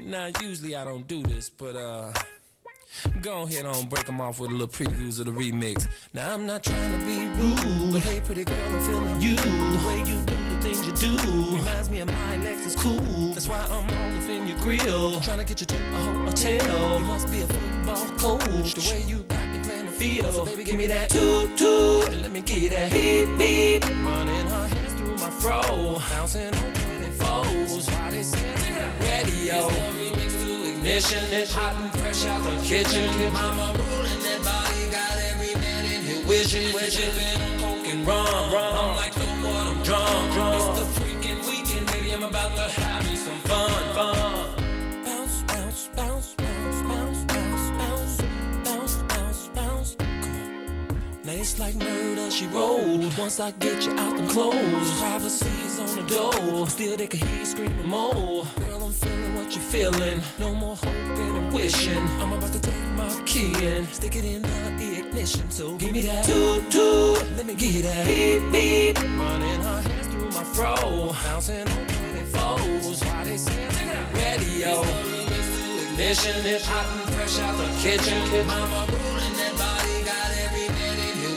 Now, usually I don't do this, but uh, go ahead on break them off with a little previews of the remix. Now, I'm not trying to be rude, but hey, pretty girl, I'm feeling you. The way you do the things you do reminds me of my Lexus cool. That's why I'm all up in your grill, trying to get you to a hotel. You must be a football coach. The way you got me playing the field, so baby, give me that toot toot, and let me get that beep beep. Running her hands through my fro, bouncing send radio? Ignition, hot and fresh out the kitchen. Mama rolling that body, got every man in here wishing, wishing, coke and rum, rum. I'm like the one, I'm drunk, drunk. It's like murder, she wrote. Once I get you out them clothes, privacy's on the door. Still they can hear you screaming more. Girl, I'm feeling what you're feeling. No more hoping and wishing. I'm about to take my key and stick it in the ignition. So give me that toot toot. Let me get that beep beep. Running her hands through my fro, bouncing on 24s. Why they say radio? Ignition is hot and fresh out the kitchen. Mama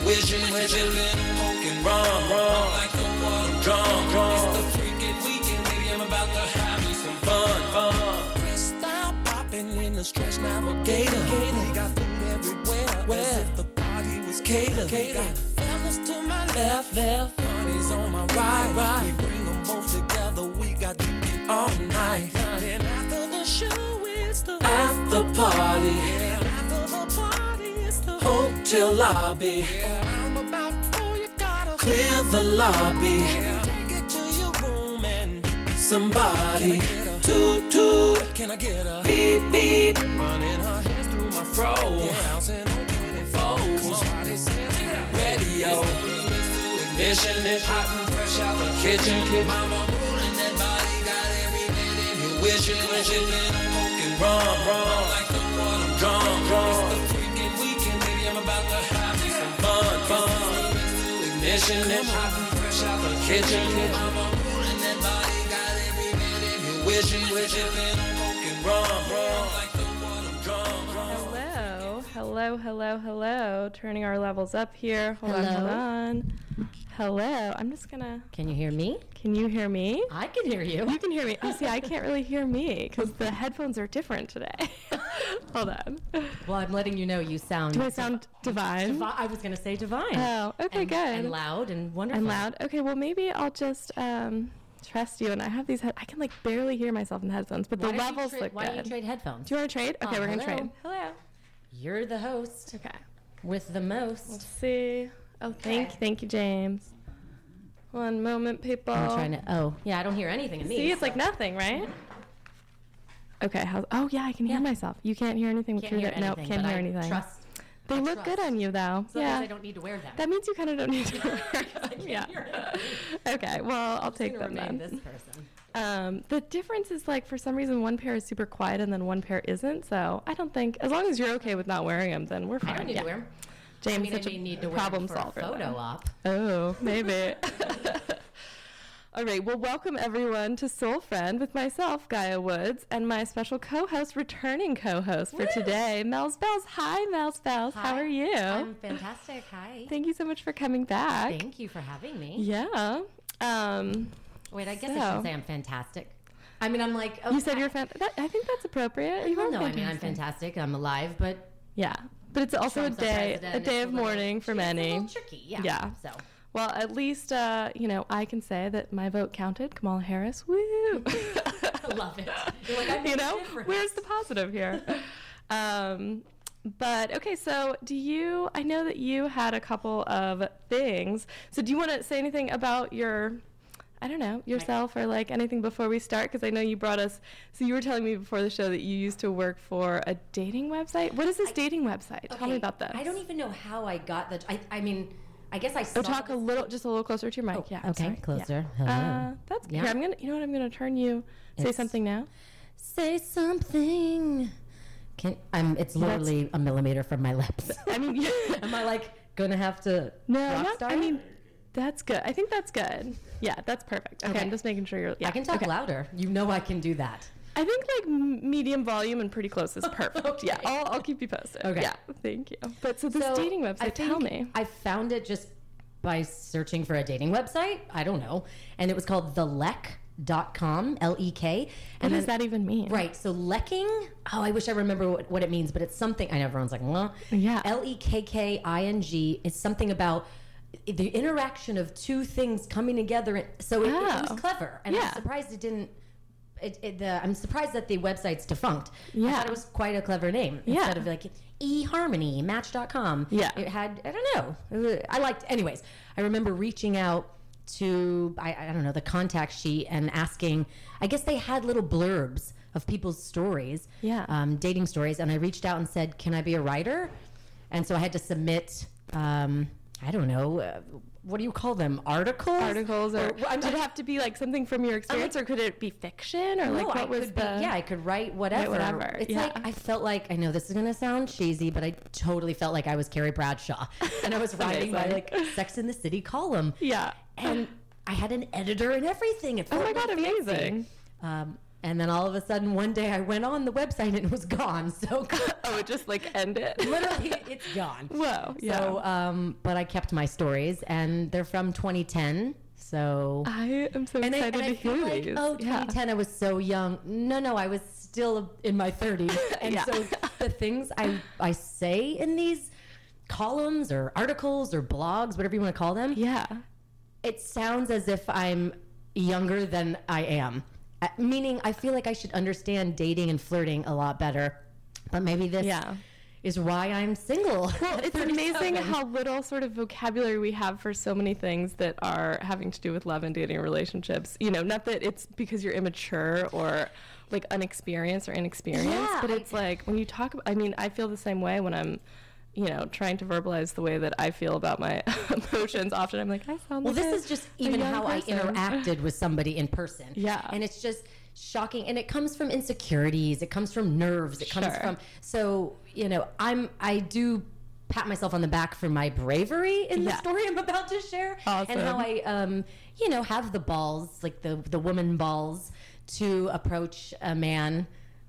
wishing, wishing, little coke and rum, rum. Like the one drunk, drunk. It's the freaking weekend, baby. I'm about to have me some fun, fun. Cristal popping in the stretch navigator. We got food everywhere, as if the party was catered. Got fellas to my left, left. Honey's on my right, right. We bring them both together. We got to get all night. Then after the show, it's the after party. Yeah, after the party, hotel lobby. I'm about four, you gotta clear the lobby. Take it to your room and somebody toot toot. Can I get a beep beep? Running her hands through my fro, bouncing on 24s. Why they say radio? Ignition is hot and fresh out the kitchen. Mama rolling that body, got every man in here wishing, wishing, little coke and rum, rum. Like the one I'm drunk, drunk. and i'm fresh out the kitchen. I'm a that body, got every man in here wishing. Wishing, I'm Hello, hello, hello, hello. Turning our levels up here. Hold on, hold on. Hello. I'm just gonna. Can you hear me? Can you hear me? I can hear you. You can hear me. Oh, see, I can't really hear me because the headphones are different today. hold on. Well, I'm letting you know you sound. Do I sound divine? Divi- I was going to say divine. Oh, okay, and, good. And loud and wonderful. And loud. Okay, well maybe I'll just um, trust you. And I have these. Head- I can like barely hear myself in the headphones, but Why the levels tra- look Why good. you trade headphones? Do you want to trade? Okay, Uh, we're gonna hello. trade. Hello. You're the host Okay. with the most. Let's see. Oh, thank, Okay. thank you, James. One moment, people. I'm trying to. Oh, yeah. I don't hear anything in these. See, it's like nothing, right? Okay. How's, oh, yeah, I can hear Yeah. myself. You can't hear anything. Can't hear that- Nope, can't hear I anything. Trust. they I look good on you, though. Sometimes yeah. I don't need to wear them. That means you kind of don't need to. wear them. yeah. Okay. Well, I'll take them then. this person. Um, the difference is like for some reason one pair is super quiet and then one pair isn't. So I don't think as long as you're okay with not wearing them, then we're fine. I don't need yeah. to wear 'em. James, I mean, I such may a need to wear 'em problem for a photo though. op. Oh, maybe. All right. Well, welcome everyone to Soul Friend with myself, Gaia Woods, and my special co-host, returning co-host for Woo! today, Mel Spells. Hi, Mel Spells. How are you? I'm fantastic. Hi. Thank you so much for coming back. Thank you for having me. Yeah. Um, Wait, I guess I So- should say I'm fantastic. I mean, I'm like. Oh, you said you're fan. That, I think that's appropriate. You Well, are no, I mean, I'm fantastic. fantastic. I'm alive, but Yeah, but it's also Trump's a day, a day of mourning for it's a many. tricky, yeah. Yeah. So Well, at least uh, you know I can say that my vote counted. Kamala Harris, woo! I love it. You're like, you know, difference. where's the positive here? um, but okay, so do you? I know that you had a couple of things. So do you want to say anything about your? I don't know yourself or like anything before we start because I know you brought us. So you were telling me before the show that you used to work for a dating website. What is this dating website? Tell me about this. I don't even know how I got the. I, I mean, I guess I saw. Oh, talk a little, just a little closer to your mic. Oh, yeah. I'm okay, sorry. closer. Yeah. Hello. Uh, that's Yeah. here. I'm gonna. You know what? I'm gonna turn you. Say something now. Say something. Can I'm? It's literally a millimeter from my lips. I mean. Am I like gonna have to? no, rock not, star I mean, that's good. I think that's good. Yeah, that's perfect. Okay, Okay. I'm just making sure you're. Yeah, I can talk okay. louder. You know I can do that. I think like medium volume and pretty close is perfect. Yeah, I'll, I'll keep you posted. Okay. Yeah, thank you. But so this So, dating I website, tell me. I found it just by searching for a dating website. I don't know. And it was called thelek.com, L E K. What does that even mean? Right. So lekking. Oh, I wish I remember what, what it means, but it's something. I know everyone's like, well, Yeah. L E K K I N G. It's something about the interaction of two things coming together. So it, it Oh. was clever, and Yeah. I'm surprised it didn't. It, it, the, I'm surprised that the website's defunct. I Yeah. thought it was quite a clever name Yeah. instead of like eHarmony, Match.com. Yeah. it had I don't know. I liked. Anyways, I remember reaching out to I, I don't know the contact sheet and asking. I guess they had little blurbs of people's stories, Yeah. um, dating stories, and I reached out and said, "Can I be a writer?" And so I had to submit. Um, I don't know. Uh, what do you call them? Articles. Articles or I'm did it have to be like something from your experience, or could it be fiction, or like what I was the? be, yeah, I could write whatever. whatever, It's yeah. like I felt like I know this is gonna sound cheesy, but I totally felt like I was Carrie Bradshaw, and I was writing my like Sex in the City column, yeah. and I had an editor and everything. It Oh my god, amazing! Um, and then all of a sudden, one day I went on the website and it was gone. So Oh, it just like ended. literally, it's gone. Whoa. Yeah. So, um, but I kept my stories, and they're from 2010. So I am so and I, excited and I to feel hear like, these. oh, yeah. 2010, I was so young. No, no, I was still in my 30s. And Yeah. so the things I, I say in these columns or articles or blogs, whatever you want to call them, Yeah. it sounds as if I'm younger than I am. Meaning, I feel like I should understand dating and flirting a lot better. But maybe this Yeah. is why I'm single. Well, it's amazing how little sort of vocabulary we have for so many things that are having to do with love and dating relationships. You know, not that it's because you're immature or like unexperienced or inexperienced, Yeah, but I- it's like when you talk about, I mean, I feel the same way when I'm, you know, trying to verbalize the way that I feel about my emotions. Often I'm like, I sound Well, like this a- is just even how I interacted with somebody in person. Yeah. And it's just shocking. And it comes from insecurities, it comes from nerves, it comes Sure. from. So, you know, I'm, I do pat myself on the back for my bravery in the story I'm about to share. And how I, um, you know, have the balls, like the, the woman balls, to approach a man.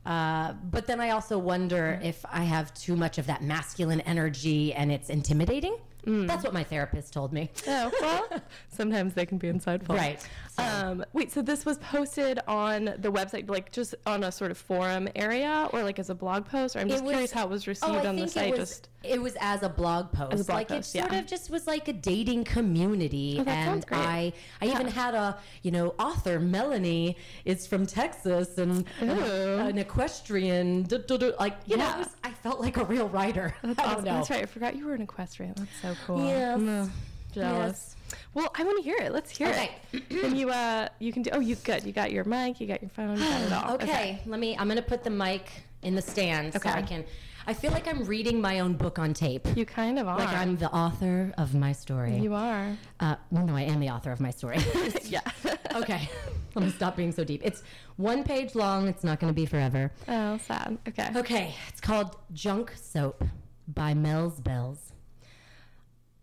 Uh, but then I also wonder if I have too much of that masculine energy and it's intimidating. Mm. That's what my therapist told me. Oh, well, sometimes they can be insightful. Right. So- Um, wait, so this was posted on the website, like just on a sort of forum area or like as a blog post? Or I'm just was- curious how it was received Oh, on the site. It was, just it was as a blog post. blog like post, it sort yeah. of just was like a dating community. Oh, and. I I even had a you know author Melanie is from Texas and an, an equestrian. duh, duh, duh, like you Yeah. it was, I felt like a real writer. That's awesome. That's right. I forgot you were an equestrian. That's so cool. Yes. Mm, jealous. Well, I want to hear it. Let's hear Okay. it. and you, uh, you can do. Oh, you good. You got your mic. You got your phone. You got it all. Okay, let me. I'm gonna put the mic in the stand so Okay. I can. I feel like I'm reading my own book on tape. You kind of are. Like I'm the author of my story. You are. Uh, well, no, I am the author of my story. yeah. okay, let me stop being so deep. It's one page long. It's not going to be forever. oh, sad. Okay. Okay, it's called Junk Soap by Mel's Bells.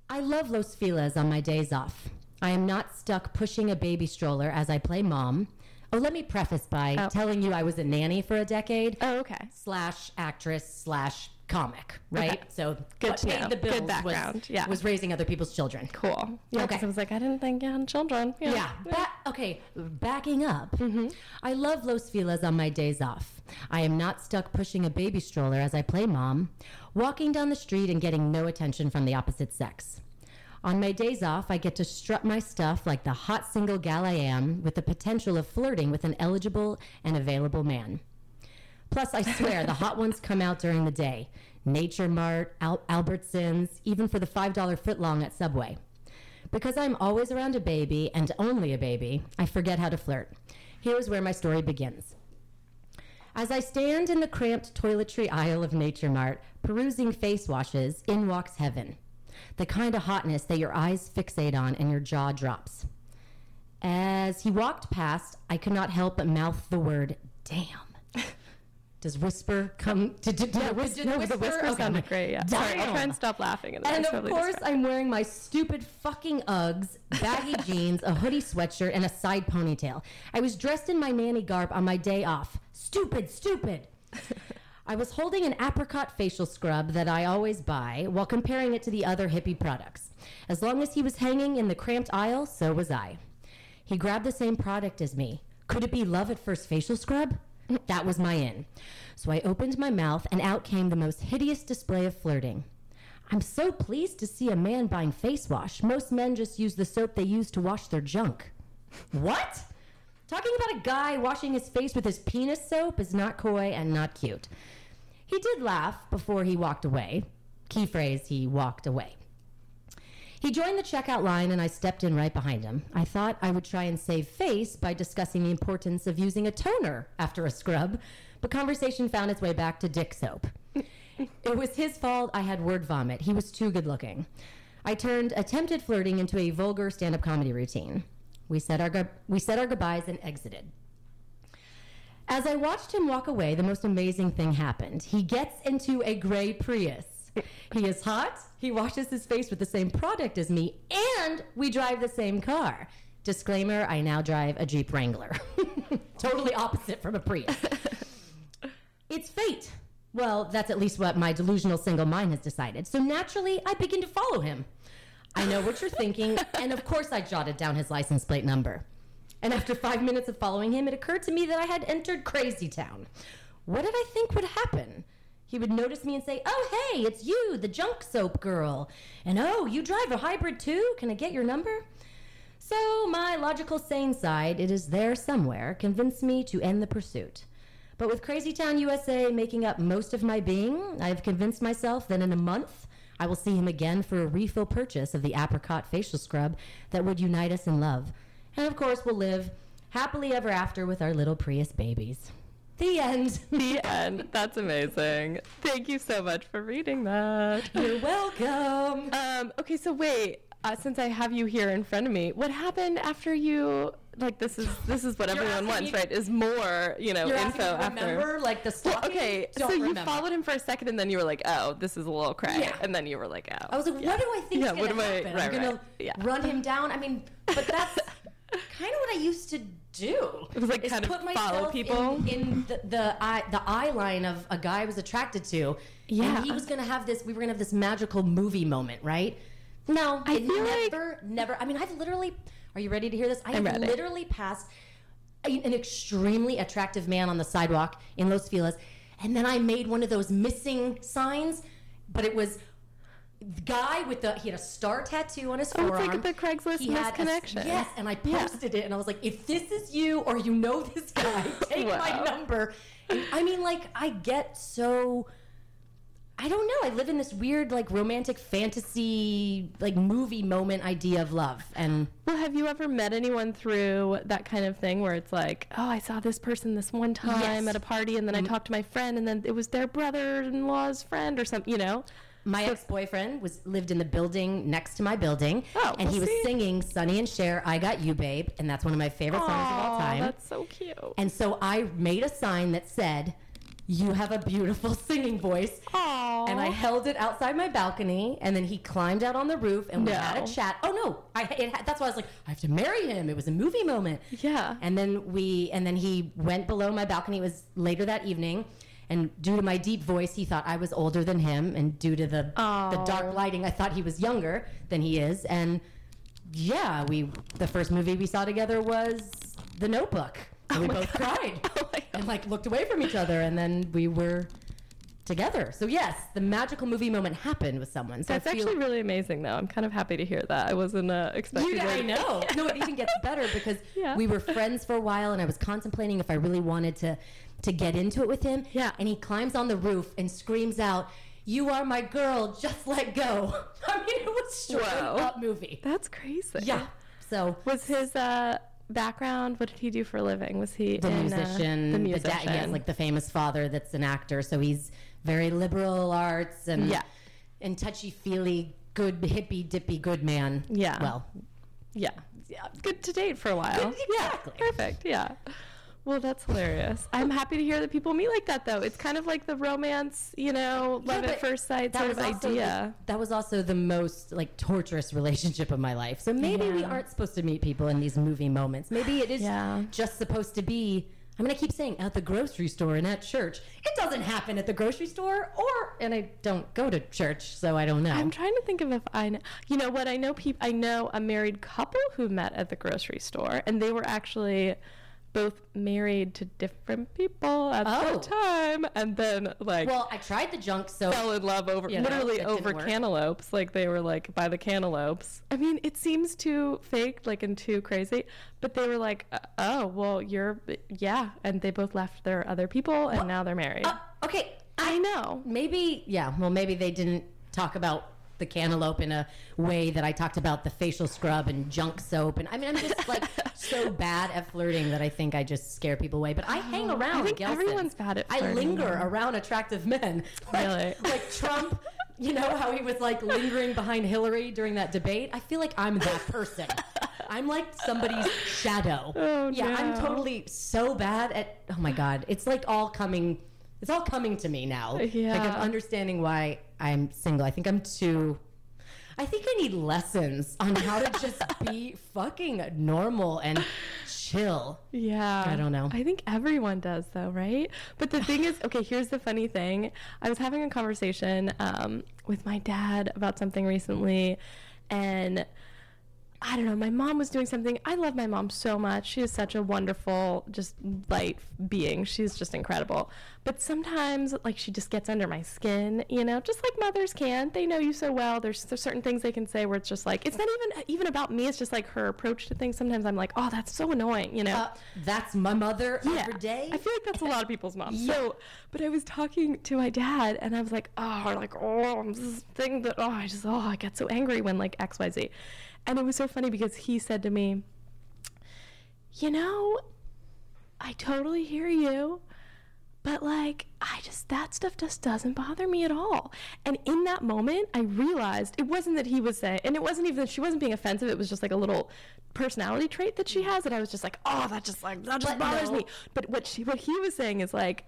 I love Los Feliz on my days off. I am not stuck pushing a baby stroller as I play mom. Oh, let me preface by Oh. telling you I was a nanny for a decade Oh, okay. slash actress slash comic, right? Okay. So Good what paid know. the Good bills was, background, yeah. was raising other people's children. Cool. Yeah. Okay. Because I was like, I didn't think you had children. Yeah. Yeah. Ba- okay. Backing up. Mm-hmm. I love Los Feliz on my days off. I am not stuck pushing a baby stroller as I play mom, walking down the street and getting no attention from the opposite sex. On my days off, I get to strut my stuff like the hot single gal I am with the potential of flirting with an eligible and available man. Plus, I swear the hot ones come out during the day. Nature Mart, Al- Albertsons, even for the $5 footlong at Subway. Because I'm always around a baby and only a baby, I forget how to flirt. Here's where my story begins. As I stand in the cramped toiletry aisle of Nature Mart, perusing face washes, in walks heaven. The kind of hotness that your eyes fixate on and your jaw drops. As he walked past, I could not help but mouth the word, damn. Does whisper come? Did, did, Yeah, did- whis- did no, the whisper Okay, sounded great. Yeah. Sorry, I'll try Damn. and stop laughing. And, And of totally course, distracted. I'm wearing my stupid fucking Uggs, baggy jeans, a hoodie sweatshirt, and a side ponytail. I was dressed in my nanny garb on my day off. Stupid, stupid. I was holding an apricot facial scrub that I always buy while comparing it to the other hippie products. As long as he was hanging in the cramped aisle, so was I. He grabbed the same product as me. Could it be love at first facial scrub? That was my in. So I opened my mouth and out came the most hideous display of flirting. I'm so pleased to see a man buying face wash. Most men just use the soap they use to wash their junk. What? Talking about a guy washing his face with his penis soap is not coy and not cute. He did laugh before he walked away. Key phrase, he walked away. He joined the checkout line and I stepped in right behind him. I thought I would try and save face by discussing the importance of using a toner after a scrub, but conversation found its way back to dick soap. It was his fault I had word vomit. He was too good looking. I turned attempted flirting into a vulgar stand up comedy routine. We said, our gu- we said our goodbyes and exited. As I watched him walk away, the most amazing thing happened. He gets into a gray Prius. He is hot, he washes his face with the same product as me, and we drive the same car. Disclaimer I now drive a Jeep Wrangler. totally opposite from a Prius. It's fate. Well, that's at least what my delusional single mind has decided. So naturally, I begin to follow him. I know what you're thinking, and of course, I jotted down his license plate number. And after five minutes of following him, it occurred to me that I had entered Crazy Town. What did I think would happen? He would notice me and say, Oh, hey, it's you, the junk soap girl. And oh, you drive a hybrid too? Can I get your number? So, my logical sane side, it is there somewhere, convinced me to end the pursuit. But with Crazy Town USA making up most of my being, I've convinced myself that in a month I will see him again for a refill purchase of the apricot facial scrub that would unite us in love. And of course, we'll live happily ever after with our little Prius babies. The end. the end. That's amazing. Thank you so much for reading that. You're welcome. Um, okay, so wait. Uh, since I have you here in front of me, what happened after you? Like this is this is what You're everyone wants, right? Is more you know You're info after. remember, like the Well, okay, so you remember. followed him for a second, and then you were like, "Oh, this is a little cray," Yeah. and then you were like, "Oh." I was like, what do I think Yeah, is what going to am I- happen? right, I'm going right. to Yeah. run him down. I mean, but that's kind of what I used to do. It was like kind of put follow myself people? in, in the the eye, the eye line of a guy I was attracted to. Yeah. and he was going to have this. We were going to have this magical movie moment, right? No, I feel like- never, never. I mean, I've literally. Are you ready to hear this? I have literally passed an extremely attractive man on the sidewalk in Los Feliz, and then I made one of those missing signs, but it was the guy with the he had a star tattoo on his Oh, it's forearm. like the Craigslist He had a- yes, and I Yeah. posted it, and I was like, if this is you or you know this guy, take my number. And, I mean, like, I get so. I don't know. I live in this weird, like, romantic fantasy, like, movie moment idea of love. And Well, have you ever met anyone through that kind of thing where it's like, oh, I saw this person this one time Yes. Mm-hmm. at a party, and then I talked to my friend, and then it was their brother-in-law's friend or something, you know? my ex boyfriend was lived in the building next to my building, Oh, and well, he was see? singing "Sonny and Cher." I got you, babe, and that's one of my favorite songs of all time. That's so cute. And so I made a sign that said, "You have a beautiful singing voice." Aww. And I held it outside my balcony, and then he climbed out on the roof, and we No. had a chat. Oh no, I it, that's why I was like, I have to marry him. It was a movie moment. Yeah. And then we, and then he went below my balcony. It was later that evening, and due to my deep voice, he thought I was older than him, and due to the the Oh. dark lighting, I thought he was younger than he is. And yeah, we the first movie we saw together was The Notebook. And we my both cried Oh and like looked away from each other, and then we were together. So yes, the magical movie moment happened with someone. So That's actually really amazing, though. I'm kind of happy to hear that. I wasn't uh, expecting You, I know. No, it even gets better because Yeah. we were friends for a while, and I was contemplating if I really wanted to to get into it with him. Yeah. And he climbs on the roof and screams out, "You are my girl. Just let go." I mean, it was straight up movie. That's crazy. Yeah. So Was his uh, background? What did he do for a living? Was he the in, uh, musician, the the musician. dad, he has like the famous father that's an actor, so he's very liberal arts and Yeah. and touchy feely, good hippy dippy good man. Yeah. Well, Yeah. Yeah. Good to date for a while. Exactly. Yeah. Perfect. Yeah. Well, that's hilarious. I'm happy to hear that people meet like that, though. It's kind of like the romance, you know, Yeah, love at first sight that sort of idea. the- that was also the most like torturous relationship of my life. So maybe we aren't supposed to meet people in these movie moments. Maybe it is Yeah. just supposed to be. I'm gonna keep saying at the grocery store and at church. It doesn't happen at the grocery store, or and I don't go to church, so I don't know. I'm trying to think of if I know. You know what? I know people. I know a married couple who met at the grocery store, and they were actually both married to different people at Oh. the time, and then like well, I tried the junk, so fell in love over You know, literally over cantaloupes. Like they were like by the cantaloupes. I mean, it seems too fake, like and too crazy. But they were like, uh, oh well, you're yeah, and they both left their other people, and now they're married. Uh, okay, I know. maybe yeah. Well, maybe they didn't talk about the cantaloupe in a way that I talked about the facial scrub and junk soap. And I mean, I'm just like so bad at flirting that I think I just scare people away. But I oh, hang around. I think Gelson's. everyone's bad at Flirting. I linger around attractive men. Like, Really? like Trump. You know how he was like lingering behind Hillary during that debate? I feel like I'm that person. I'm like somebody's shadow. Oh, yeah, I'm totally so bad at. Oh my god, it's like all coming. It's all coming to me now. Like Yeah. I'm understanding why I'm single. I think I'm too. I think I need lessons on how to just be fucking normal and chill. Yeah. I don't know. I think everyone does, though, right? But the thing is, okay, here's the funny thing. I was having a conversation um, with my dad about something recently, and I don't know, my mom was doing something. I love my mom so much. She is such a wonderful, just light being. She's just incredible. But sometimes, like, she just gets under my skin, you know, just like mothers can. They know you so well. There's, there's certain things they can say where it's just like, it's not even even about me. It's just like her approach to things. Sometimes I'm like, oh, that's so annoying, you know? Uh, that's my mother every day. I feel like that's a lot of people's moms. So, but I was talking to my dad, and I was like, oh, like, oh, this thing that, oh, I just, oh, I get so angry when like X, Y, Z, and it was so funny because he said to me, you know, I totally hear you. But like, I just, that stuff just doesn't bother me at all. And in that moment, I realized it wasn't that he was saying, and it wasn't even that she wasn't being offensive. It was just like a little personality trait that she mm-hmm. has that I was just like, oh, that just like, that just But bothers no. me. But what she, what he was saying is like,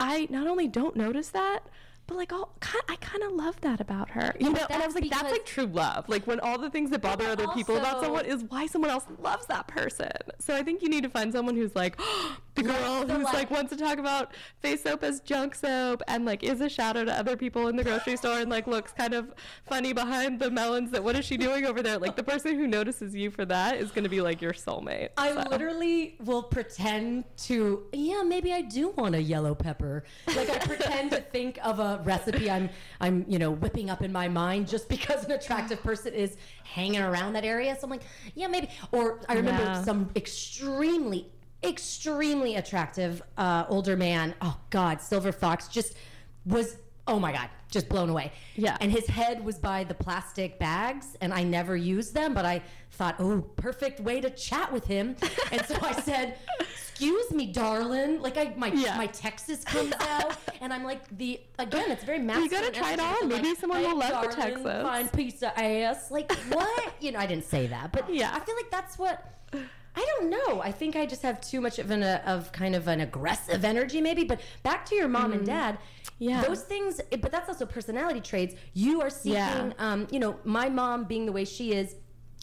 I not only don't notice that, but like, ki- I kind of love that about her, you know. And I was like, that's like true love. Like when all the things that bother other people about someone is why someone else loves that person. So I think you need to find someone who's like the girl the, who's like- like wants to talk about face soap as junk soap and like is a shadow to other people in the grocery store and like looks kind of funny behind the melons. That what is she doing over there? Like the person who notices you for that is going to be like your soulmate. I So. literally will pretend to, yeah, maybe I do want a yellow pepper. Like I pretend to think of a recipe I'm, I'm, you know, whipping up in my mind just because an attractive person is hanging around that area. So I'm like, yeah, maybe. Or I remember Yeah. some extremely, extremely attractive uh, older man. Oh God, Silver Fox just was. Oh my God, just blown away. Yeah. And his head was by the plastic bags, and I never used them, but I thought, oh, perfect way to chat with him. And so I said, "Excuse me, darling." Like I, my Yeah. my Texas comes out, and I'm like the again, it's very masculine. You gotta try it on. Maybe like, someone will love the Texas." Fine piece of ass. Like what? you know, I didn't say that, but Yeah. I feel like that's what. I don't know. I think I just have too much of an uh, of kind of an aggressive energy, maybe. But back to your mom and dad. Yeah. Those things, but that's also personality traits. You are seeking, Yeah. um, you know, my mom being the way she is,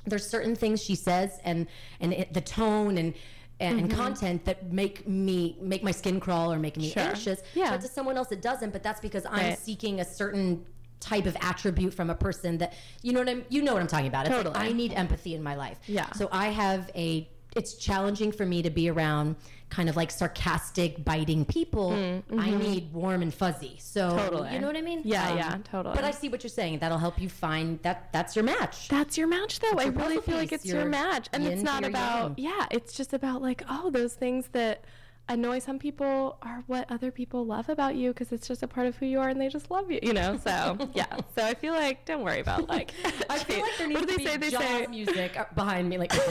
there's certain things she says and and it, the tone and and, and content that make me make my skin crawl or make me Mm-hmm. Sure. anxious. Yeah. But to someone else it doesn't. But that's because I'm Right. seeking a certain type of attribute from a person that you know what I'm you know what I'm talking about. It's like, Totally. I need empathy in my life. Yeah. So I have a it's challenging for me to be around kind of like sarcastic, biting people. I need warm and fuzzy. So Mm, mm-hmm. Totally. you know what I mean? Yeah, yeah, totally. But I see what you're saying. That'll help you find that that's your match. That's your match, though. I really feel like it's your, your match, and it's not about yeah. It's just about like oh, those things that annoy some people are what other people love about you because it's just a part of who you are, and they just love you, you know. So yeah. So I feel like don't worry about like. I feel like there needs what do to they be say? They jazz say music behind me, like,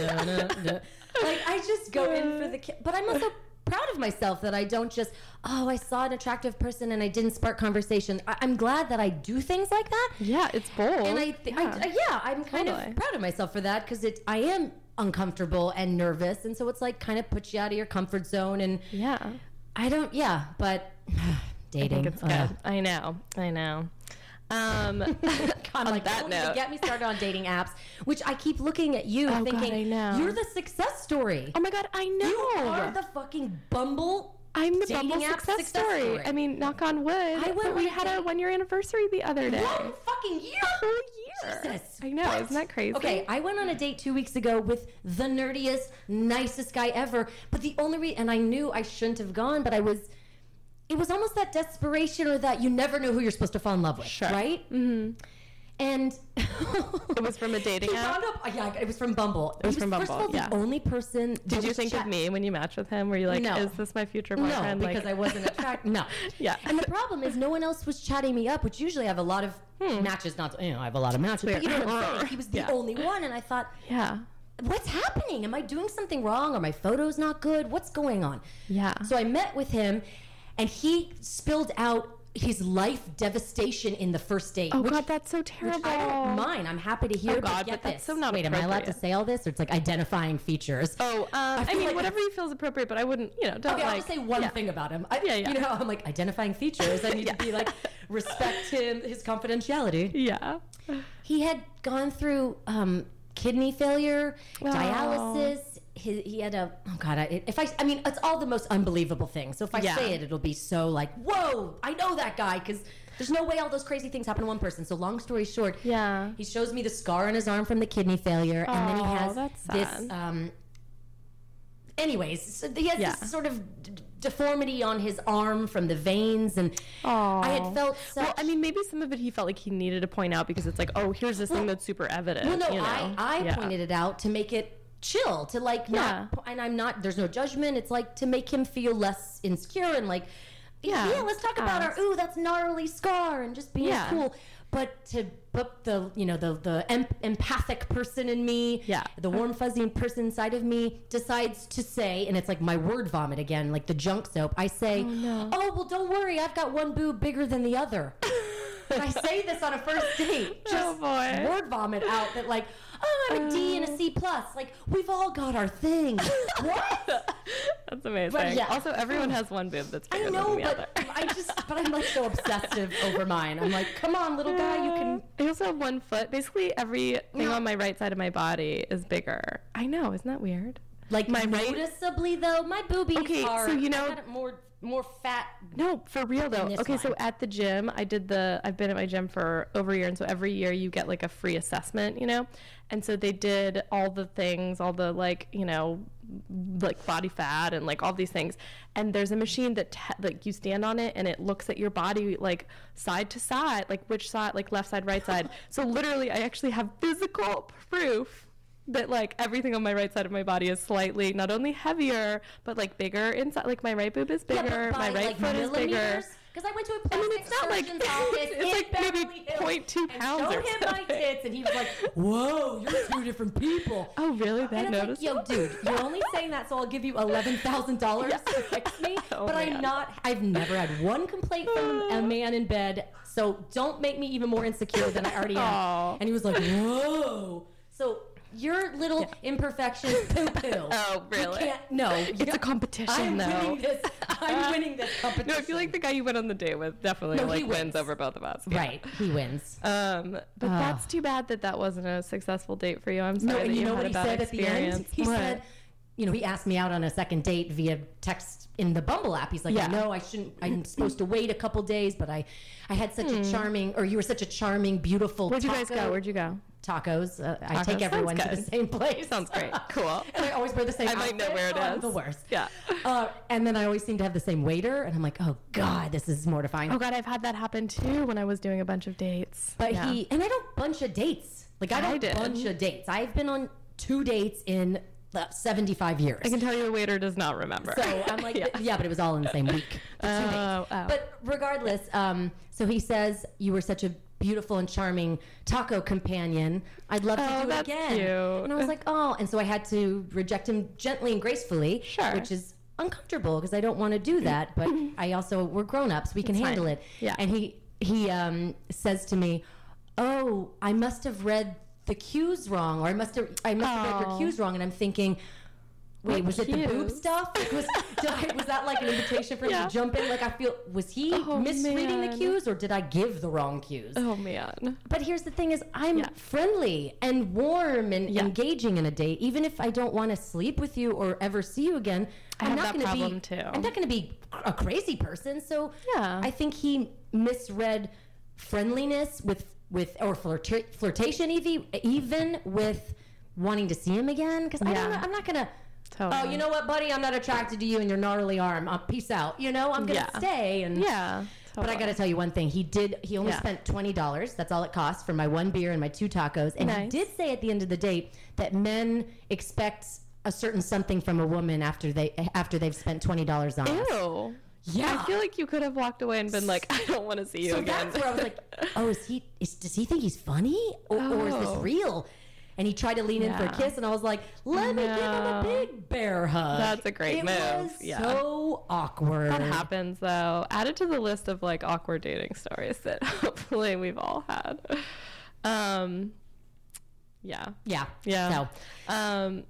like I just go in for the. Ki- but I'm also proud of myself that I don't just, oh, I saw an attractive person and I didn't spark conversation. I- I'm glad that I do things like that. yeah, it's bold. And I, th- yeah. I, I- yeah, I'm kind Totally. of proud of myself for that because it. I am uncomfortable and nervous, and so it's like kind of puts you out of your comfort zone. And Yeah. I don't, yeah, but I dating. good. ugh. I know. I know. Um, God, On like, that note. get me started on dating apps, which I keep looking at you Oh, God, thinking I know. you're the success story. oh my God, I know. You are the fucking Bumble. I'm the Bumble success, success story. story. I mean, knock on wood. I went but we had a one year anniversary the other day. One fucking year. Jesus. I know. What? Isn't that crazy? Okay, I went on a date two weeks ago with the nerdiest, nicest guy ever. But the only reason, and I knew I shouldn't have gone, but I was, it was almost that desperation or that you never know who you're supposed to fall in love with, Sure. right? Mm-hmm. And It was from a dating app. up, yeah, it was from Bumble. It was from First of all, Bumble, yeah. the only person. Did you think of me when you matched with him? Were you like, No. is this my future No, boyfriend? because I wasn't attracted. No. Yeah. And the problem is, no one else was chatting me up, which usually I have a lot of matches. Not, you know, I have a lot of matches, but you know what I'm saying. He was the Hmm. Yeah. only one, and I thought, yeah. what's happening? Am I doing something wrong? Are my photos not good? What's going on? Yeah. So I met with him, and he spilled out his life devastation in the first date. Oh which, God, that's so terrible. I don't mind. I'm happy to hear. Oh, God, but, but that's so not Wait, am I allowed to say all this, or it's like identifying features? Oh, um, I, feel mean, like- whatever he feels appropriate, but I wouldn't, you know, don't Okay, like. I'll just say one yeah. thing about him. I, Yeah, yeah. You know, I'm like identifying features. I need Yeah. to be like respect him, his confidentiality. Yeah. He had gone through um, kidney failure, Oh. dialysis. He, he had a oh god. I, if I I mean it's all the most unbelievable things. So if I Yeah. say it, it'll be so like whoa. I know that guy because there's no way all those crazy things happen to one person. So long story short, Yeah. he shows me the scar on his arm from the kidney failure, and then he has this. Um, anyways, so he has Yeah. this sort of d- deformity on his arm from the veins, and I had felt such. Well, I mean, maybe some of it he felt like he needed to point out because it's like, oh, here's this thing that's super evident. well, no, you know? I, I Yeah. pointed it out to make it chill, to like Yeah. not, and I'm not. There's no judgment. It's like to make him feel less insecure and like, Yeah, yeah, let's talk about our ooh, that's gnarly scar, and just being Yeah. cool. But to but the you know the the em- empathic person in me, Yeah. the warm fuzzy person inside of me decides to say, and it's like my word vomit again, like the junk soap. I say, oh, no. oh well, don't worry, I've got one boob bigger than the other. and I say this on a first date, oh, just Oh, boy. word vomit out that like, oh, I'm a D and a C uh. plus. Like we've all got our thing. what? That's amazing. But yeah. Also, everyone has one boob that's bigger I know, than the but other. I just, but I'm like so obsessive over mine. I'm like, come on, little guy, you can. Uh, I also have one foot. Basically, everything on my right side of my body is bigger. I know, isn't that weird? Like My right- noticeably though, my boobies Okay, so you know- more more fat. No, for real though. Okay, so at the gym, I did the. I've been at my gym for over a year, and so every year you get like a free assessment, you know. And so they did all the things, all the like, you know, like body fat and like all these things. And there's a machine that te- like you stand on it, and it looks at your body like side to side, like which side, like left side, right side. so literally, I actually have physical proof that like everything on my right side of my body is slightly not only heavier but like bigger inside like my right boob is bigger by, my right like, foot is bigger? Because I went to a plastic I mean, it's not like- office it's like maybe Beverly Hills 0.2 and pounds showed or him my something. tits, and he was like, "Whoa, you're two different people." oh really that And like, yo, dude, you're only saying that so I'll give you eleven thousand dollars to fix me. Oh, but I'm not. I've never had one complaint from a man in bed. So don't make me even more insecure than I already am. Aw. And he was like, whoa. So your little imperfections, poo poo. Oh, really? no, it's a competition I'm though winning this. I'm winning this competition. no i feel like the guy you went on the date with definitely No, like wins wins. over both of us Yeah. right. He wins. um but Ah. that's too bad that that wasn't a successful date for you i'm sorry No, that and you know had what he said at the end? experience. He What? said, you know, he asked me out on a second date via text in the Bumble app. He's like, Yeah. I know I shouldn't. I'm supposed to wait a couple days, but I, I had such a charming, or you were such a charming, beautiful. Hmm. where'd you guys go where'd you go Tacos. Uh, I Tacos. take everyone to the same place. sounds great cool and I always wear the same. I might know where it Oh, is. The worst. Yeah. Uh, and then I always seem to have the same waiter, and I'm like, oh god, this is mortifying. oh god i've had that happen too when i was doing a bunch of dates But Yeah. he and I don't bunch of dates. Like I I don't did. bunch of dates. I've been on two dates in uh, 75 years. i can tell you the waiter does not remember So I'm like, Yeah. yeah. but it was all in the same week. the. Oh, oh. But regardless, um, so he says you were such a beautiful and charming taco companion. I'd love to Oh, do it again. cute. And I was like, oh, and so I had to reject him gently and gracefully, Sure. which is uncomfortable because I don't want to do that. But I also we're grown ups; we can It's handle fine. it. Yeah. And he he um, says to me, "Oh, I must have read." the cues wrong, or I must have I must have read your Oh. cues wrong, and I'm thinking. Wait, was it the boob stuff? Was, I, was that like an invitation for him Yeah. to jump in? Like I feel, was he Oh, misreading the cues, or did I give the wrong cues? Oh man. But here's the thing: is I'm Yeah. friendly and warm and Yeah. engaging in a date, even if I don't want to sleep with you or ever see you again. I I'm have not that gonna problem, be, too. I'm not going to be a crazy person. So Yeah. I think he misread friendliness with with or flirta- flirtation, even even with wanting to see him again. Because I Yeah. don't know, I'm not going to. Totally. Oh, you know what, buddy? I'm not attracted to you and your gnarly arm. Uh, peace out. You know, I'm gonna Yeah. stay and Yeah. but I got to tell you one thing. He did. He only Yeah. spent twenty dollars. That's all it cost for my one beer and my two tacos. And he did say at the end of the date that men expect a certain something from a woman after they after they've spent twenty dollars on us. Ew. Yeah. I feel like you could have walked away and been like, I don't want to see you so again. that's where I was like, oh, is he? Is, does he think he's funny, or, or is this Oh. real? And he tried to lean in for a kiss, and I was like, let me give him a big bear hug. That's a great it move. Was Yeah. so awkward. That happens though. Added to the list of like awkward dating stories that hopefully we've all had. Um, yeah, Yeah. yeah. So. Um,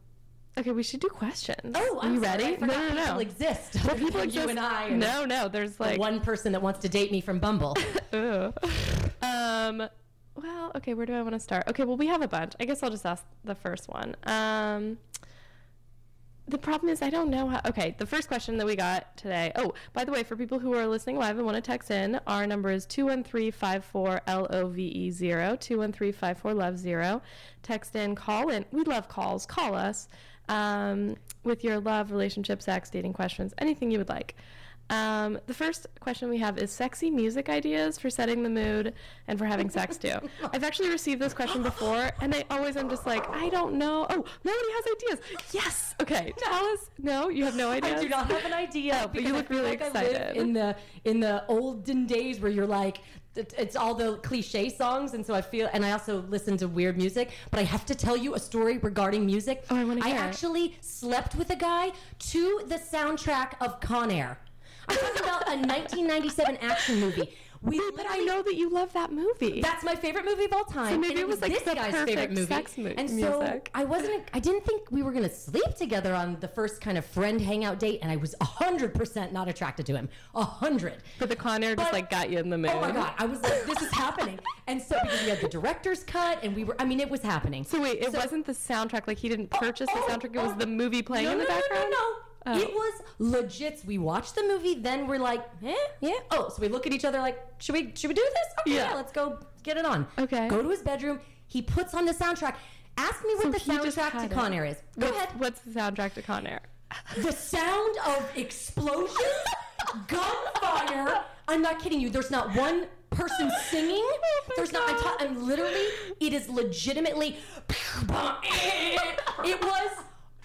okay, we should do questions. Oh, are I'm you sorry, ready? No, no, no. people exist. Well, people you and I. no, no. There's the like one person that wants to date me from Bumble. Um, well, okay, where do I want to start? Okay, well, we have a bunch. I guess I'll just ask the first one. Um, the problem is I don't know how. Okay, the first question that we got today. Oh, by the way, for people who are listening live and want to text in, our number is 213-54-LOVE0, 213-54-LOVE0. Text in, call in. We love calls. Call us um, with your love, relationship, sex, dating questions, anything you would like. Um, the first question we have is sexy music ideas for setting the mood and for having sex too. I've actually received this question before, and I always am just like, I don't know. Oh, Melody has ideas. Yes. Okay. Tell us. No, you have no idea. I do not have an idea. Oh, but you I look really like I excited. in the in the olden days where you're like. It's all the cliche songs, and so I feel, and I also listen to weird music. But I have to tell you a story regarding music. Oh, I wanna hear it. actually slept with a guy to the soundtrack of Con Air. I'm talking about a 1997 action movie. We But I know that you love that movie. That's my favorite movie of all time. So maybe and it was, like, this the guy's favorite movie. sex mu- and so music. I wasn't. I didn't think we were gonna sleep together on the first kind of friend hangout date, and I was hundred percent not attracted to him. A hundred. but the Con Air just like got you in the mood. Oh my god! I was like, this is happening. And so because we had the director's cut, and we were. I mean, it was happening. So wait, it So- wasn't the soundtrack. Like he didn't oh, purchase Oh, the soundtrack. It was oh, the movie playing no, in the no, background. No, no, no. Oh. It was legit. We watched the movie, then we're like, eh, yeah. Oh, so we look at each other like, should we should we do this? Okay, Yeah. yeah, let's go get it on. Okay. Go to his bedroom. He puts on the soundtrack. Ask me what So the soundtrack to Con. Air is. Go What's, ahead. what's the soundtrack to Con Air? The sound of explosions, gunfire. I'm not kidding you. There's not one person singing. Oh There's not. I'm, ta- I'm literally. It is legitimately. It was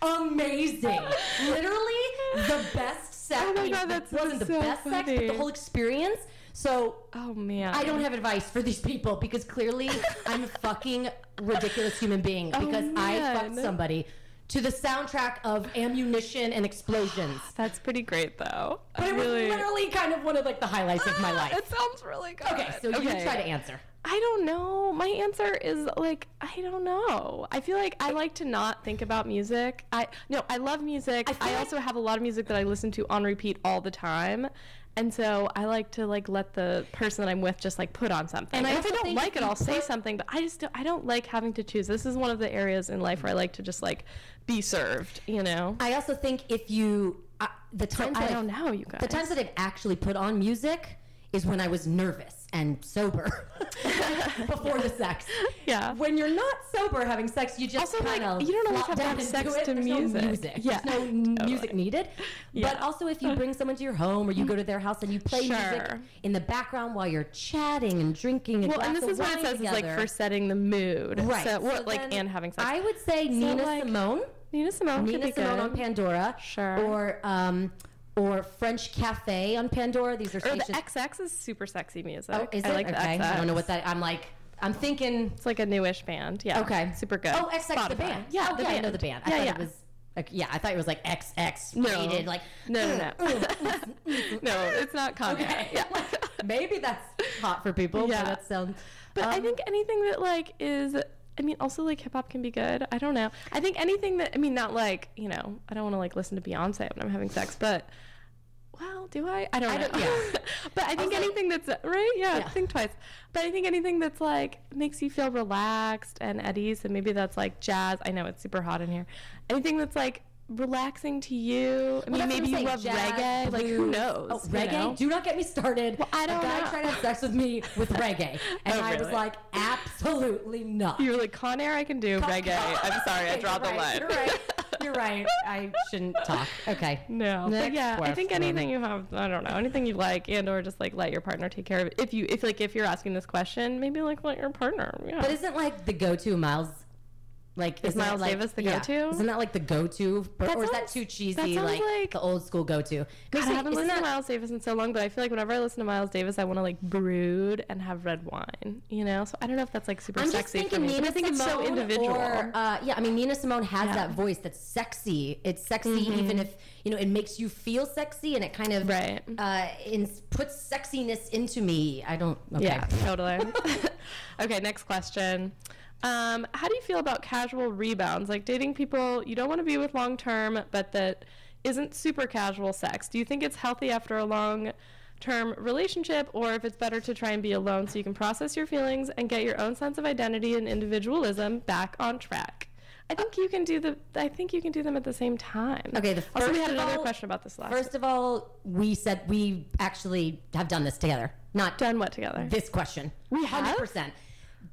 amazing. Literally the best sex. Oh my I mean, God, it that's wasn't the so best sex, but the whole experience. So Oh man. I don't have advice for these people because clearly I'm a fucking ridiculous human being Oh, because I fucked somebody to the soundtrack of ammunition and explosions. That's pretty great though. But I it was really. literally kind of one of like the highlights of my ah, life. It sounds really good. Okay, so you try to answer. I don't know. My answer is like I don't know. I feel like I like to not think about music. I no, I love music. I I, feel like- also have a lot of music that I listen to on repeat all the time. And so I like to like let the person that I'm with just like put on something. And And, I if I don't like it, I'll say something. But I just don't, I don't like having to choose. This is one of the areas in life where I like to just like be served. You know. I also think if you uh, the times I that don't know, you guys. the times that I've actually put on music is when I was nervous and sober before the sex. Yeah. When you're not sober having sex, you just Also, like, kind of you don't always have to down have into sex to There's music. No music. Yeah, There's no totally. music needed. Yeah. But also, if you bring someone to your home or you go to their house and you play music in the background while you're chatting and drinking, well, and this is what it says is like for setting the mood. Right. So, what, So like, and having sex. I would say Nina like, Simone. Nina Simone Nina Simone good. on Pandora. Sure. Or um, or French Cafe on Pandora. These are or the. XX is super sexy music. oh, is I it? like okay. I don't know what that. I'm like. I'm thinking. It's like a newish band. Yeah. Okay. Super good. Oh, XX the band. Yeah, oh, the yeah, band. I know the band. I yeah, thought yeah. it was. Like, yeah, I thought it was like XX No. rated. Like No, no, mm, no. Mm, mm, no, it's not Kanye. Okay. Yeah. Maybe that's hot for people. Yeah. But that sounds. But I um, think anything that like is I mean, also like hip hop can be good. I don't know. I think anything that I mean, not like you know, I don't want to like listen to Beyonce when I'm having sex, but well, do I? I don't I know. don't- yeah. but I think like- anything that's right, yeah, Yeah. think twice. But I think anything that's like makes you feel relaxed and at ease, and maybe that's like jazz. I know it's super hot in here. Anything that's like relaxing to you. I mean, Well, maybe you saying, love jazz, reggae. Like who knows? Oh, you reggae? know? Do not get me started. Well, I don't a guy know. tried to have sex with me with reggae, and Oh, I was like, absolutely not. You were like Con Air. I can do reggae. I'm sorry, I dropped the right, line. You're right. You're right. I shouldn't talk. Okay. No, but Next yeah, I think anything you have, I don't know, anything you like, and or just like let your partner take care of it. If you, if like, if you're asking this question, maybe like let your partner. Yeah. But isn't like the go-to Miles? Like Is Miles like, Davis the yeah, go-to? Isn't that like the go-to, or, That or is that too cheesy? sounds Like, like- the old school go-to. God, I haven't listened to Miles Davis in so long, but I feel like whenever I listen to Miles Davis, I want to like brood and have red wine, you know. So I don't know if that's like super I'm just sexy for thinking me. Nina I think it's so individual. Or, uh, yeah, I mean Nina Simone has Yeah. that voice that's sexy. It's sexy even if you know it makes you feel sexy, and it kind of Right. uh, in, puts sexiness into me. I don't. Okay. Yeah, totally. okay, next question. Um, how do you feel about casual rebounds, like dating people you don't want to be with long term, but that isn't super casual sex? Do you think it's healthy after a long term relationship, or if it's better to try and be alone so you can process your feelings and get your own sense of identity and individualism back on track? I think you can do the. I think you can do them at the same time. Okay, the also we first had another all- question about this last. First of all, we said we actually have done this together. Not done what together? this question. We have? hundred percent.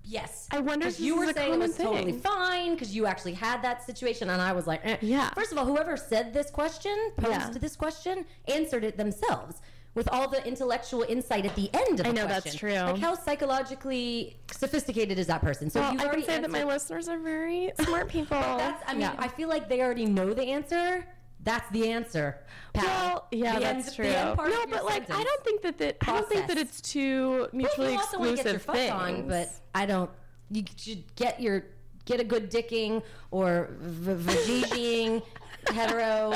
Yes. I wonder if you were saying it was common totally fine because you actually had that situation, and I was like, eh. Yeah. First of all, whoever said this question, posed Yeah. this question, answered it themselves with all the intellectual insight at the end of the I know question. that's true. Like how psychologically sophisticated is that person? So well, I can say that my listeners are very smart people. That's. I mean, Yeah. I feel like they already know the answer. That's the answer. Pal. Well, yeah, The that's end- true. the end part no, but like, I don't think that that I don't think that Process. it's two Well, mutually you also want to get your exclusive things. on, but I don't. You should get your get a good dicking or v- vagiging, hetero,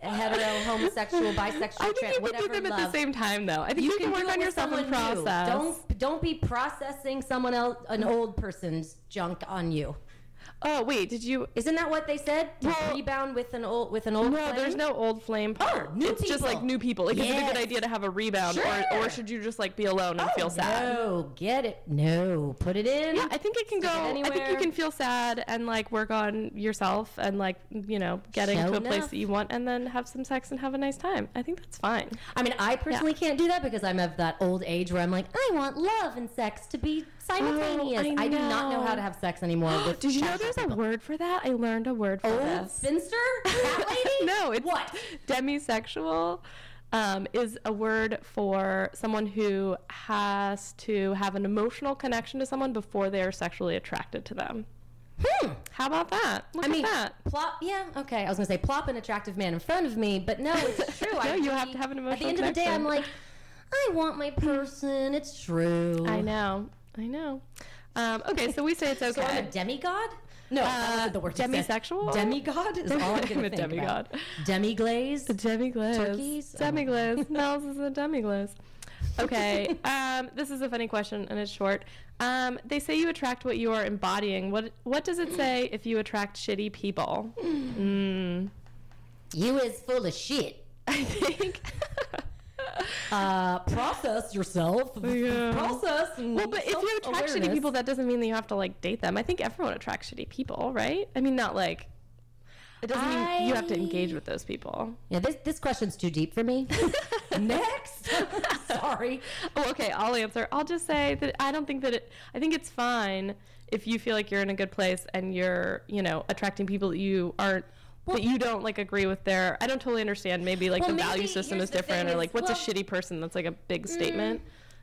hetero, homosexual, bisexual, I think trans, you can whatever do them at love. the same time, though. I think you, can, do work on yourself and someone new. process. Don't don't be processing someone else, an old person's junk on you. Oh wait, did you? Isn't that what they said? To Well- rebound with an old with an old. No, flame? there's no old flame part. Oh, new it's just like new people. Like, is it a good idea to have a rebound, or Sure. or should you just like be alone and Oh, feel sad? No, get it. No, put it in. Yeah, I think it can go. Stick it I think you can feel sad and like work on yourself and like you know getting Show to a place that you want, and then have some sex and have a nice time. I think that's fine. I mean, I personally can't do that because I'm of that old age where I'm like, I want love and sex to be simultaneous. Oh, I I, do not know how to have sex anymore. Did you know there's a word for that? I learned a word for Old this. spinster? Lady? no, it's what? demisexual. Um, is a word for someone who has to have an emotional connection to someone before they are sexually attracted to them. Hmm. How about that? Look I mean, at that. plop. Yeah, okay. I was gonna say plop an attractive man in front of me, but no, it's true. I No, you really- have to have an At the emotional end of the day, I'm like, I want my person. It's true. I know. I know. Um, okay, so we say it's okay. So I'm a demigod. No, that Uh, the word. demisexual? Demigod is all I'm I'm gonna think demigod. about. Demiglaze. The demiglaze. Turkeys? Demiglaze. Nels is a demiglaze. Okay. um, this is a funny question and it's short. Um, they say you attract what you are embodying. What What does it say if you attract shitty people? Mm. You is full of shit. I think. Uh, process yourself. Yeah. Process. Well, but if you attract shitty people, that doesn't mean that you have to like date them. I think everyone attracts shitty people, right? I mean, not like. It doesn't mean you have to engage with those people. Yeah, this this question's too deep for me. Next. Sorry. Oh, okay. I'll answer. I'll just say that I don't think that it. I think it's fine if you feel like you're in a good place and you're, you know, attracting people that you aren't. That you don't like agree with their. I don't totally understand. Maybe like Well, the value system is different, or like what's a shitty person? That's like a big statement.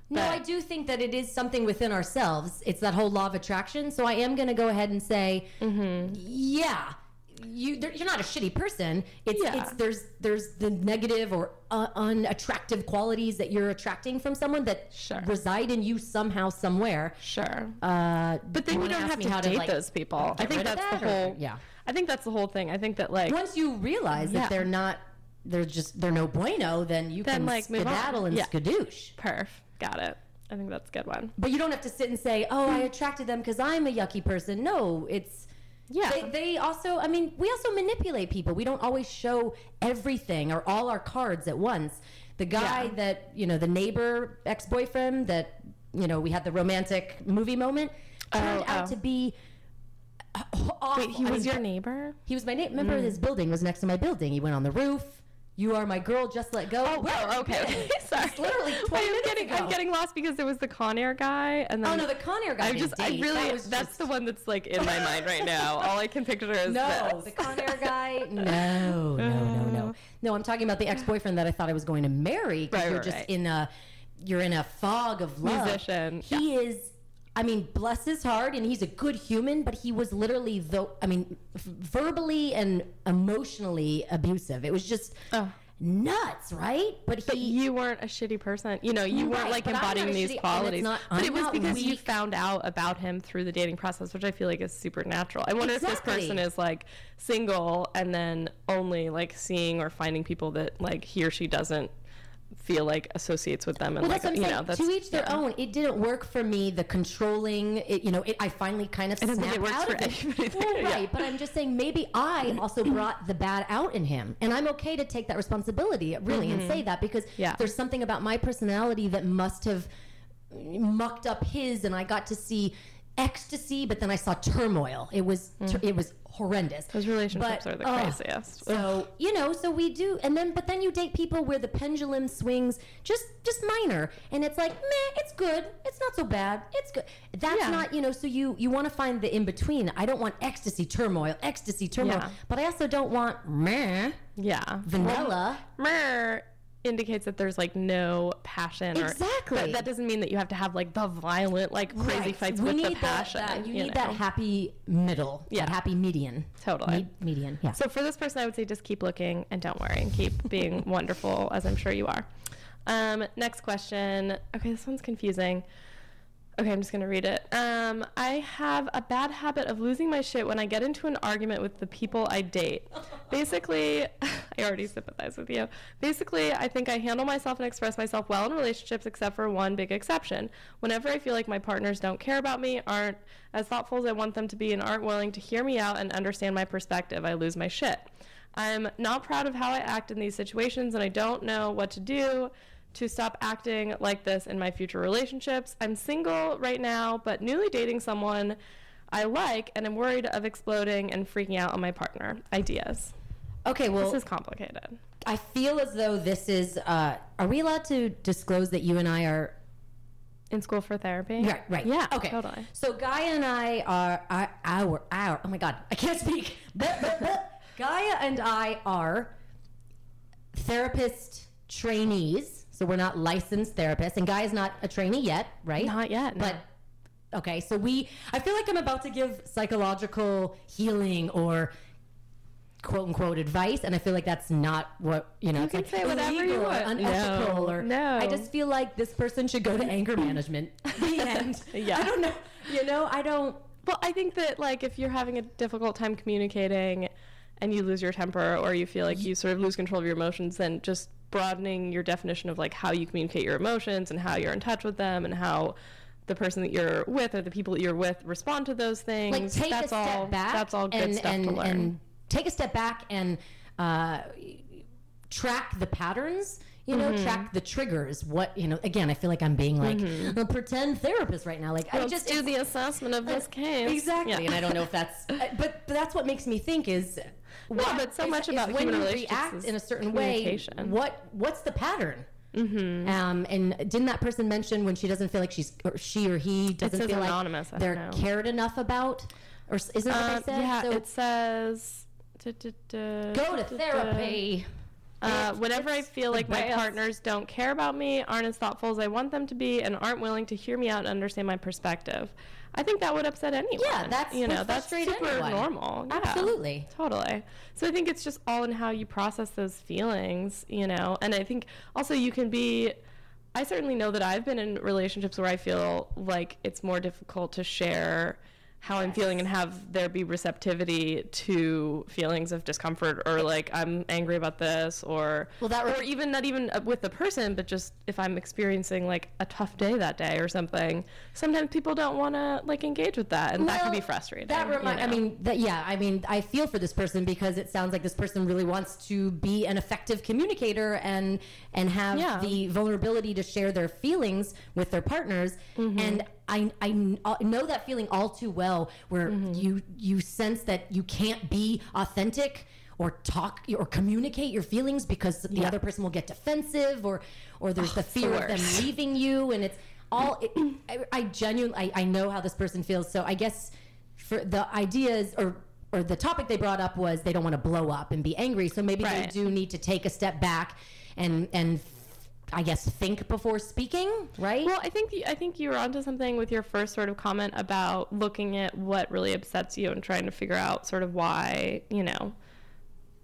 No, I do think that it is something within ourselves. It's that whole law of attraction. So I am going to go ahead and say, Mm-hmm. yeah, you you're not a shitty person. It's Yeah. it's there's there's the negative or uh, unattractive qualities that you're attracting from someone that Sure. reside in you somehow somewhere. Sure. Uh, But then you don't have to date like, those people. I think that's the that, or- whole. yeah. I think that's the whole thing. I think that like Once you realize Yeah. that they're not, they're just they're no bueno, then you Then, can like, move on. skedaddle and Yeah. skadoosh. perf. Got it. I think that's a good one. But you don't have to sit and say, "Oh, I attracted them because I'm a yucky person." No, it's Yeah. They, they also, I mean, we also manipulate people. We don't always show everything or all our cards at once. The guy Yeah. that you know, the neighbor ex-boyfriend that you know, we had the romantic movie moment turned Oh, out oh. to be. awful. Wait, he I was mean, your neighbor? He was my neighbor. Remember, mm. his building was next to my building. He went on the roof. You are my girl. Just let go. Oh, oh okay. Sorry. It's literally 20 Wait, I'm getting, ago. I'm getting lost because there was the Con Air guy, and oh, then Oh no, the Con Air guy. I just, I really, That was that's just- the one that's like in my mind right now. All I can picture is No, this. the Con Air guy. No, no, no, no. No, I'm talking about the ex-boyfriend that I thought I was going to marry. 'cause Right, you're right, just right. in a, you're in a fog of love. Musician, He is. I mean, bless his heart, and he's a good human, but he was literally the. I mean, f- verbally and emotionally abusive. It was just Oh. nuts, right? But he. But you weren't a shitty person. You know, you weren't like but I'm not embodying these shitty- qualities. not- but I'm it was because you found out about him through the dating process, which I feel like is supernatural. I wonder if this person is like single and then only like seeing or finding people that like he or she doesn't feel like associates with them and Well, like that's you saying. know that's to each their yeah. own. It didn't work for me. The controlling, it, you know, it, I finally kind of snapped it out of it. Well, there, yeah. right, but I'm just saying maybe I also brought the bad out in him, and I'm okay to take that responsibility, really, and say that because Mm-hmm. Yeah. there's something about my personality that must have mucked up his, and I got to see ecstasy, but then I saw turmoil. It was it was horrendous. Mm. Those relationships But, are the ugh, craziest. so you know, so we do, and then but then you date people where the pendulum swings just just minor, and it's like meh, it's good, it's not so bad, it's good. That's Yeah. not you know. So you you want to find the in between. I don't want ecstasy turmoil, ecstasy turmoil, Yeah. but I also don't want meh yeah vanilla. Myrrh indicates that there's like no passion or Exactly. but that doesn't mean that you have to have like the violent like crazy Right. fights we with need the that- passion That, you, you need that happy middle, Yeah. that happy median. Totally. Me- median, yeah. So for this person, I would say just keep looking and don't worry and keep being wonderful, as I'm sure you are. Um, next question. Okay, this one's confusing. Okay, I'm just gonna read it. Um, I have a bad habit of losing my shit when I get into an argument with the people I date. Basically, I already sympathize with you. Basically, I think I handle myself and express myself well in relationships, except for one big exception. Whenever I feel like my partners don't care about me, aren't as thoughtful as I want them to be, and aren't willing to hear me out and understand my perspective, I lose my shit. I'm not proud of how I act in these situations, and I don't know what to do to stop acting like this in my future relationships. I'm single right now, but newly dating someone I like, and I'm worried of exploding and freaking out on my partner. Ideas. Okay, well, This is complicated. I feel as though this is. Uh, are we allowed to disclose that you and I are In school for therapy? Right, right. Yeah, Okay. totally. So Gaia and I are, are our our oh my god, I can't speak. Gaia and I are therapist trainees. So we're not licensed therapists, and Gaia's not a trainee yet, right? Not yet. no. But okay, so we I feel like I'm about to give psychological healing or quote unquote advice, and I feel like that's not what you know. You can like say whatever you illegal or want. unethical, No, or no. I just feel like this person should go to anger management. The end. Yeah. I don't know. You know, I don't. Well, I think that like if you're having a difficult time communicating and you lose your temper or you feel like you sort of lose control of your emotions, then just broadening your definition of like how you communicate your emotions and how you're in touch with them and how the person that you're with or the people that you're with respond to those things. like take that's a step all back that's all good and, stuff and, to learn. and take a step back and uh, track the patterns you know Mm-hmm. track the triggers what you know again i feel like i'm being like Mm-hmm. a pretend therapist right now like i Let's just do the assessment of this case. exactly Yeah. and i don't know if that's uh, but, but that's what makes me think is what but so much about when you react in a certain way what what's the pattern? Mm-hmm. Um, and didn't that person mention when she doesn't feel like she's or she or he doesn't feel anonymous, like they're cared enough about, or isn't that Um, said? yeah, So- it says duh, duh, duh, Go to therapy. Uh, whenever I feel like my partners don't care about me, aren't as thoughtful as I want them to be, and aren't willing to hear me out and understand my perspective, I think that would upset anyone. Yeah, that's you know that's super anyone. normal. Yeah, Absolutely. totally. So I think it's just all in how you process those feelings, you know. And I think also you can be. I certainly know that I've been in relationships where I feel like it's more difficult to share how I'm feeling and have there be receptivity to feelings of discomfort or like I'm angry about this or Well, that re- or even not even uh, with the person but just if I'm experiencing like a tough day that day or something sometimes people don't want to like engage with that and that can be frustrating That you remind, I mean, that, yeah, I mean, I feel for this person because it sounds like this person really wants to be an effective communicator and and have Yeah. the vulnerability to share their feelings with their partners. Mm-hmm. And I, I know that feeling all too well, where Mm-hmm. you you sense that you can't be authentic or talk or communicate your feelings because the Yeah. other person will get defensive or or there's the it's the fear of them leaving you and it's all it, I, I genuinely I, I know how this person feels so i guess for the ideas or or the topic they brought up was they don't want to blow up and be angry so maybe Right. they do need to take a step back and and i guess think before speaking right Well, I think I think you were onto something with your first sort of comment about looking at what really upsets you and trying to figure out sort of why you know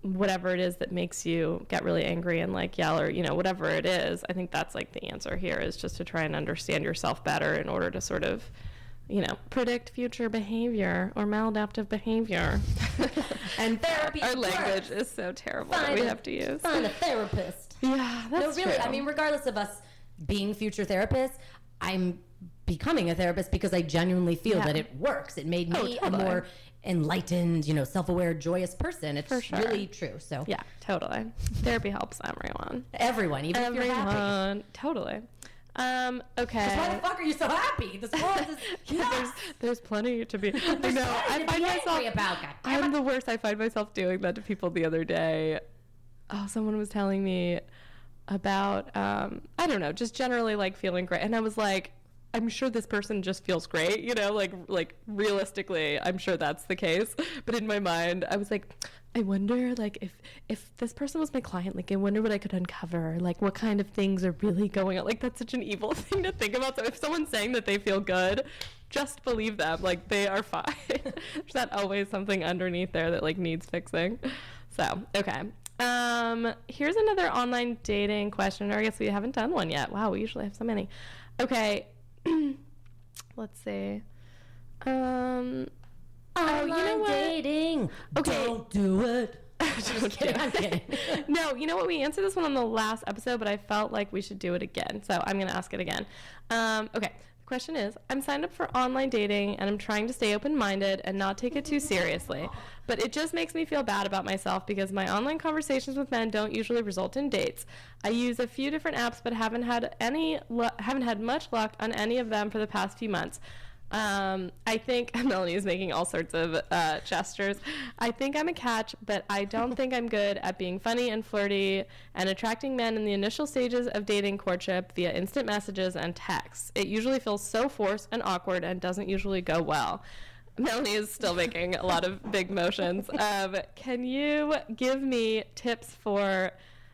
whatever it is that makes you get really angry and like yell or you know whatever it is. I think that's like the answer here is just to try and understand yourself better in order to sort of you know predict future behavior or maladaptive behavior. and therapy Our works. language is so terrible that we a- have to use. find a therapist Yeah, no really true. i mean regardless of us being future therapists i'm becoming a therapist because i genuinely feel Yeah. that it works it made me Oh, a more enlightened you know self-aware joyous person it's sure. really true so yeah, totally. Therapy helps everyone. everyone even if you're happy totally. Um, okay. why the fuck are you so happy this world is Yeah, there's there's plenty to be. I know. plenty I find myself. about. I'm the worst. I find myself doing that to people the other day. Oh, someone was telling me about um, I don't know, just generally like feeling great, and I was like. I'm sure this person just feels great, you know, like like realistically, I'm sure that's the case. But in my mind, I was like, I wonder like if if this person was my client, like I wonder what I could uncover, like what kind of things are really going on. Like that's such an evil thing to think about. So if someone's saying that they feel good, just believe them. Like they are fine. There's not always something underneath there that like needs fixing. So okay. Um, here's another online dating question. Or I guess we haven't done one yet. Wow, we usually have so many. Okay. Let's see. Um. Oh, you know Online what? dating Okay. don't do it Just kidding, I'm kidding. no, you know what? We answered this one on the last episode, but I felt like we should do it again. So I'm going to ask it again. Um, okay. Question is I'm signed up for online dating and I'm trying to stay open minded and not take it too seriously. But it just makes me feel bad about myself because my online conversations with men don't usually result in dates. I use a few different apps, but haven't had any haven't had much luck on any of them for the past few months. Um, I think Melanie is making all sorts of uh, gestures. I think I'm a catch, but I don't think I'm good at being funny and flirty and attracting men in the initial stages of dating courtship via instant messages and texts. It usually feels so forced and awkward and doesn't usually go well. Melanie is still making a lot of big motions. Um, can you give me tips for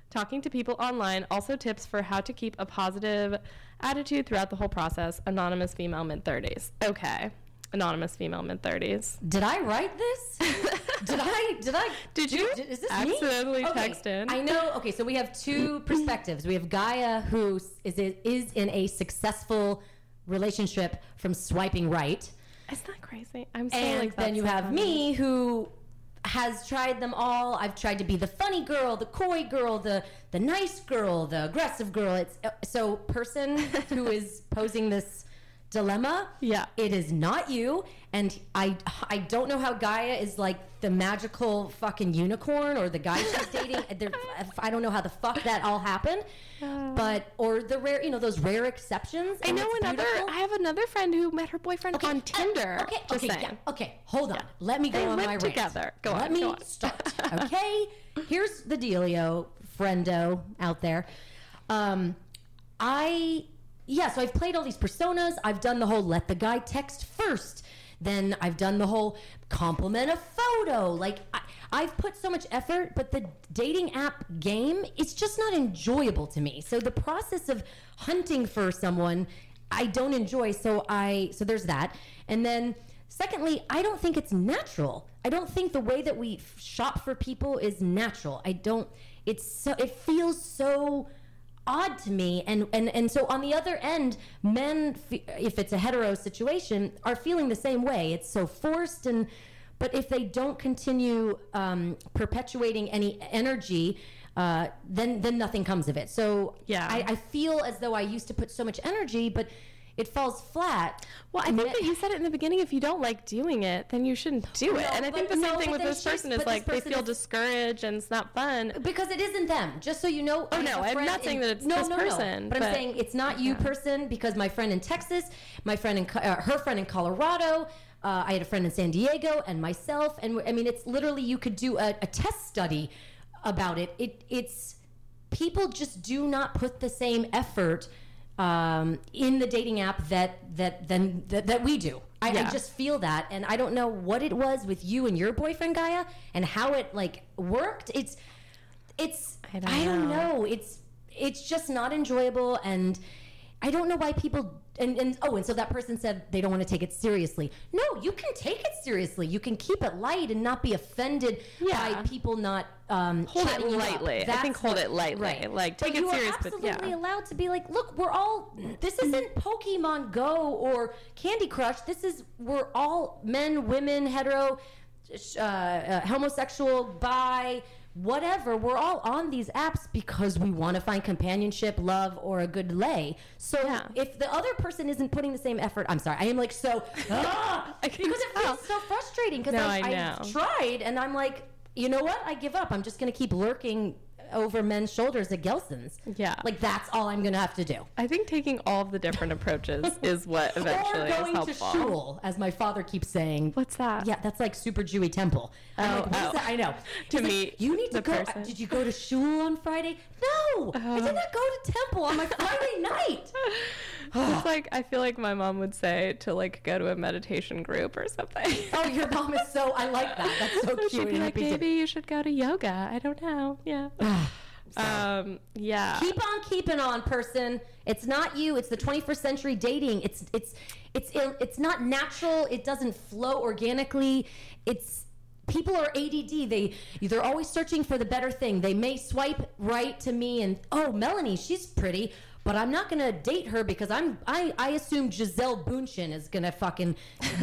talking to people online? Also, tips for how to keep a positive attitude throughout the whole process. Anonymous female mid 30s. Okay. Anonymous female mid 30s. Did I write this? did I? Did I? Did you Is this accidentally me? Okay, text in? I know. Okay, so we have two perspectives. We have Gaia, who is is in a successful relationship from swiping right, Isn't that crazy? I'm so and like, then you have funny. me, who has tried them all. I've tried to be the funny girl, the coy girl, the the nice girl, the aggressive girl. It's uh, so person who is posing this dilemma. Yeah. It is not you, and I I don't know how Gaia is like the magical fucking unicorn or the guy she's dating. I don't know how the fuck that all happened, but or the rare you know those rare exceptions. I know another. beautiful. I have another friend who met her boyfriend on uh, Tinder. Okay, Just okay, saying. yeah, okay. Hold on. Let me go They on live my rant. together. Go Let on, me go on. start. Okay. Here's the dealio, friendo out there. Um, I yeah. So I've played all these personas. I've done the whole let the guy text first. Then I've done the whole compliment a photo. Like I, I've put so much effort, but the dating app game, it's just not enjoyable to me. So the process of hunting for someone, I don't enjoy. So I so there's that. And then secondly, I don't think it's natural. I don't think the way that we shop for people is natural. I don't. It's so. It feels so odd to me and and and so on the other end men if it's a hetero situation are feeling the same way it's so forced and but if they don't continue um, perpetuating any energy uh, then then nothing comes of it so Yeah. I, I feel as though i used to put so much energy but it falls flat Well, I think that you said it in the beginning. If you don't like doing it, then you shouldn't do it. No, and I think the same no, thing with this person is but this like they feel is- discouraged and it's not fun. because it isn't them. Just so you know. Oh no, I'm not saying that it's this person, No. but, I'm saying it's not you, person, because my friend in Texas, my friend in uh, her friend in Colorado. Uh, I had a friend in San Diego, and myself, and I mean, it's literally you could do a, a test study about it. It it's people just do not put the same effort um, in the dating app that that than that, that we do. I, I just feel that, and I don't know what it was with you and your boyfriend Gaia, and how it like worked. It's it's I I don't don't, know. know. It's it's just not enjoyable, and I don't know why people. And, and oh, and so that person said they don't want to take it seriously. No, you can take it seriously. You can keep it light and not be offended Yeah. by people not um, Hold it chatting you up. lightly. I think hold what- it lightly. Right. Like, take but it seriously. you are but absolutely yeah. allowed to be like, look, we're all. This isn't Pokemon Go or Candy Crush. This is we're all men, women, hetero, uh, uh, homosexual, bi, whatever. We're all on these apps because we want to find companionship, love, or a good lay. So Yeah. if the other person isn't putting the same effort, I'm sorry, I am like so ah, because it feels so frustrating because No, I've tried and I'm like, you know what? I give up. I'm just gonna keep lurking over men's shoulders at Gelson's. Yeah. Like that's all I'm gonna have to do. I think taking all of the different approaches is what eventually or is going to helpful. shul, as my father keeps saying. What's that? Yeah, that's like super Jewy temple. Oh, like, what is oh. that? I know. To He's like, you need to go. Uh, person. Did you go to shul on Friday? No, I did not go to temple on my Friday night. It's like I feel like my mom would say to like go to a meditation group or something. Oh, your mom is so. I like that. That's so cute. She'd be like, maybe you should go to yoga. I don't know. Yeah. um. Yeah. keep on keeping on person it's not you it's the 21st century dating it's it's it's it's not natural it doesn't flow organically it's people are ADD they they're always searching for the better thing. They may swipe right to me and oh Melanie she's pretty but I'm not gonna date her because I'm I, I assume Gisele Bundchen is gonna fucking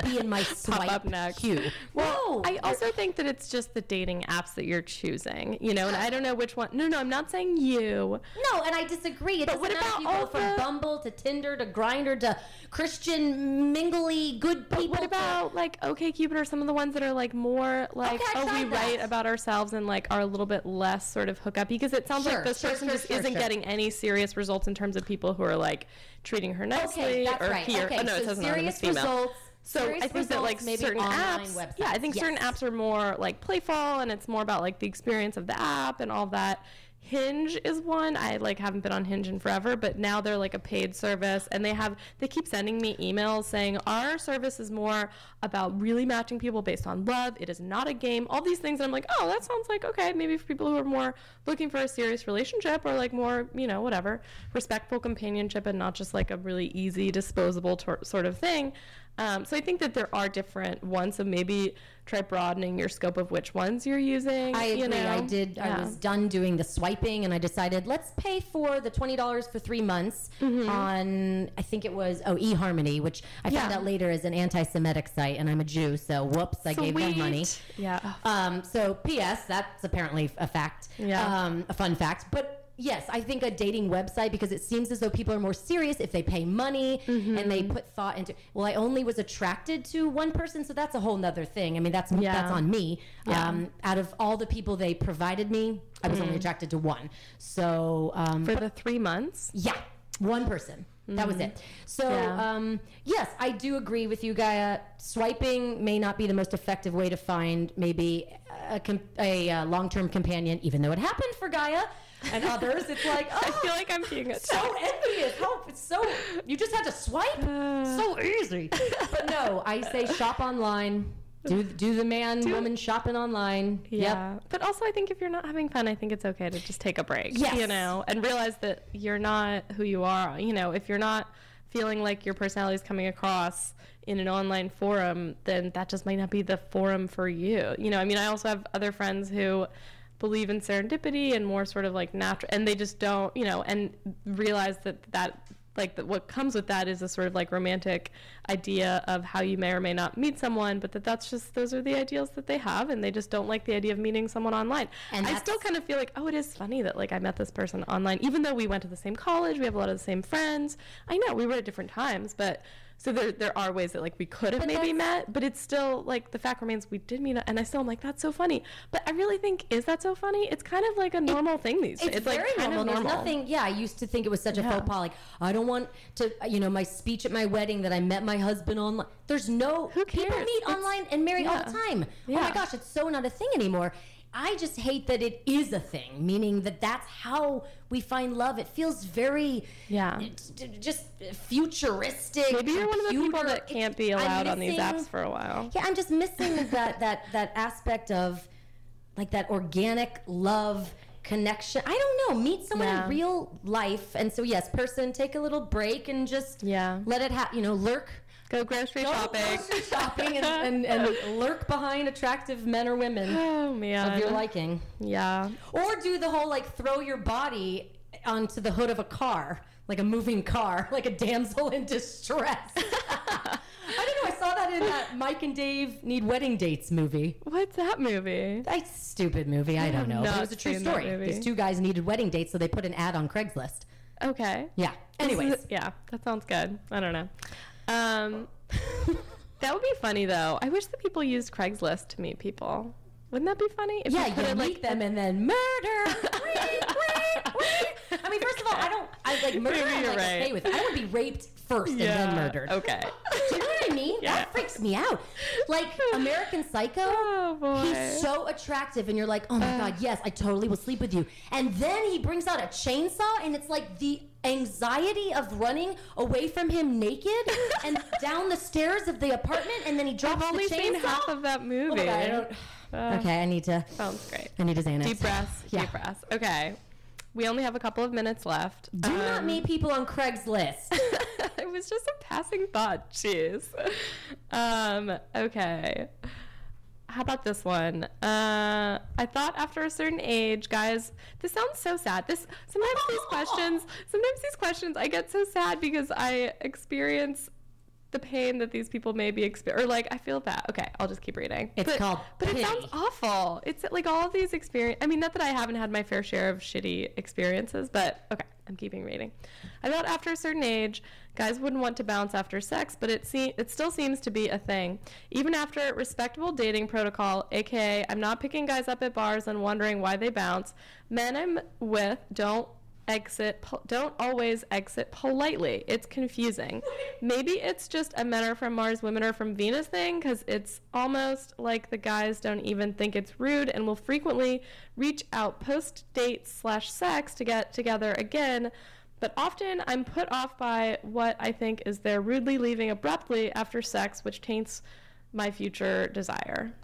be in my swipe up next. queue. Well, no, I also think that it's just the dating apps that you're choosing, you know, and I don't know which one. No, no, I'm not saying you. No, and I disagree. It But what about you all go from the- Bumble to Tinder to Grindr to Christian Mingle good people. What to- about like OkCupid or some of the ones that are like more like Okay, oh we tried write about ourselves and like are a little bit less sort of hook up because it sounds Sure, like this sure, person sure, just isn't getting any serious results in terms of people who are like treating her nicely Okay, that's or right. here. Okay, oh, no, so it says serious anonymous female. results. So serious I think that like certain apps, websites. yeah, I think certain apps are more like playful and it's more about like the experience of the app and all that. Hinge is one. I like haven't been on Hinge in forever, but now they're like a paid service and they have they keep sending me emails saying our service is more about really matching people based on love. It is not a game. All these things and I'm like, "Oh, that sounds like okay, maybe for people who are more looking for a serious relationship or like more, you know, whatever, respectful companionship and not just like a really easy disposable tor- sort of thing." Um, so I think that there are different ones. So maybe try broadening your scope of which ones you're using. I agree. You know? I did. I was done doing the swiping, and I decided let's pay for the twenty dollars for three months on. I think it was oh eHarmony, which I found Mm-hmm. Out later is an anti-Semitic site, and I'm a Jew, so whoops, I gave them money. Yeah. Um, so, P.S. That's apparently a fact. Yeah. Um, a fun fact. But yes, I think a dating website because it seems as though people are more serious if they pay money and they put thought into. Well, I only was attracted to one person, so that's a whole nother thing. I mean, that's Yeah. that's on me. Yeah. Um, out of all the people they provided me, I was only attracted to one. So, um, For the three months. yeah, one person. That was it. So, Mm-hmm. Yeah. um, yes, I do agree with you, Gaia. Swiping may not be the most effective way to find maybe a, com- a uh, long-term companion, even though it happened for Gaia and others. It's like, oh, I feel oh, like I'm being attacked. so envious. How it's so you just had to swipe, so easy. But no, I say shop online. Do do the man woman shopping online. Yeah. Yep. But also, I think if you're not having fun, I think it's okay to just take a break. Yes. You know, and realize that you're not who you are. You know, if you're not feeling like your personality is coming across in an online forum, then that just might not be the forum for you. You know, I mean, I also have other friends who believe in serendipity and more sort of like natural and they just don't you know and realize that that like that what comes with that is a sort of like romantic idea of how you may or may not meet someone but that that's just those are the ideals that they have and they just don't like the idea of meeting someone online. And i still kind of feel like oh it is funny that like i met this person online even though we went to the same college we have a lot of the same friends. I know we were at different times but so there, there are ways that like we could have But maybe met but it's still like the fact remains we did meet and i still am like that's so funny but i really think is that so funny it's kind of like a normal thing these days It's, it's, like very kind normal. of normal There's nothing. Yeah, I used to think it was such a faux pas. Like I don't want to, you know, my speech at my wedding that I met my husband online. There's no. Who cares People meet It's- online and marry all the yeah. time. Oh my gosh, it's so not a thing anymore. I just hate that it is a thing, meaning that that's how we find love. It feels very, Yeah. just futuristic. maybe you're one of the people that can't be allowed on these apps for a while yeah, I'm just missing that that that aspect of like that organic love connection. I don't know. Meet someone Yeah. in real life, and so yes, person, take a little break and just Yeah. let it happen. You know, lurk. Go grocery go shopping grocery shopping and, and, and lurk behind attractive men or women oh man of your liking, yeah or do the whole like throw your body onto the hood of a car, like a moving car, like a damsel in distress. I don't know. I saw that in that Mike and Dave Need Wedding Dates movie. what's that movie That stupid movie. I don't know. But it was a true story. These two guys needed wedding dates, so they put an ad on Craigslist. okay Yeah. This is- Anyways, yeah, that sounds good. I don't know. Um, that would be funny though. I wish that people used Craigslist to meet people. Wouldn't that be funny? If yeah, you you it, meet them and then murder. I mean, first of all, I don't. I like murder. Maybe I'm you're like right. okay with. I would be raped first and Yeah. then murdered. Okay. Do you know what I mean? Yeah. That freaks me out. Like American Psycho. Oh boy. He's so attractive, and you're like, oh my god, yes, I totally will sleep with you. And then he brings out a chainsaw, and it's like the anxiety of running away from him naked and down the stairs of the apartment, and then he drops I've only the seen half of that movie. Oh my God, I don't- Uh, okay, I need to. Sounds great. I need a Xanax. Deep breaths. Yeah. Deep breaths. Okay. We only have a couple of minutes left. Do not Um, meet people on Craigslist. it was just a passing thought. Jeez. Um, okay. How about this one? Uh, I thought after a certain age, guys, this sounds so sad. This sometimes these questions, sometimes these questions, I get so sad because I experience the pain that these people may be experiencing, or like I feel that. Okay, I'll just keep reading. It's but, called But it sounds awful. It's like all these experience. I mean, not that I haven't had my fair share of shitty experiences, but okay, I'm keeping reading. I thought after a certain age, guys wouldn't want to bounce after sex, but it se- it still seems to be a thing. Even after respectable dating protocol, aka I'm not picking guys up at bars and wondering why they bounce. Men I'm with don't exit po- don't always exit politely. It's confusing. Maybe it's just a men are from mars women are from venus thing because it's almost like the guys don't even think it's rude and will frequently reach out post date slash sex to get together again. But often i'm put off by what i think is their rudely leaving abruptly after sex which taints my future desire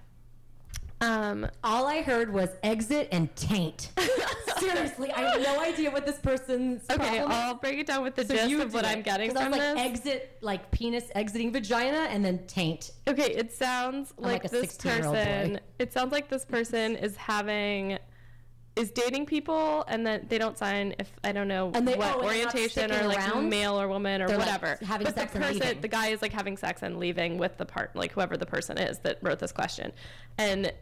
um All I heard was exit and taint. Seriously, I have no idea what this person's okay i'll break it down with the So gist of what do i'm getting getting 'Cause I from was like this exit, like penis exiting vagina, and then taint. Okay, it sounds like, like this 16-year-old boy. person. It sounds like this person is having is dating people and then they don't sign if I don't know they- what oh, and they're not orientation or like around? male or woman or They're, like, whatever. having but sex the person, the guy is like having sex and leaving with the part, like whoever the person is that wrote this question, and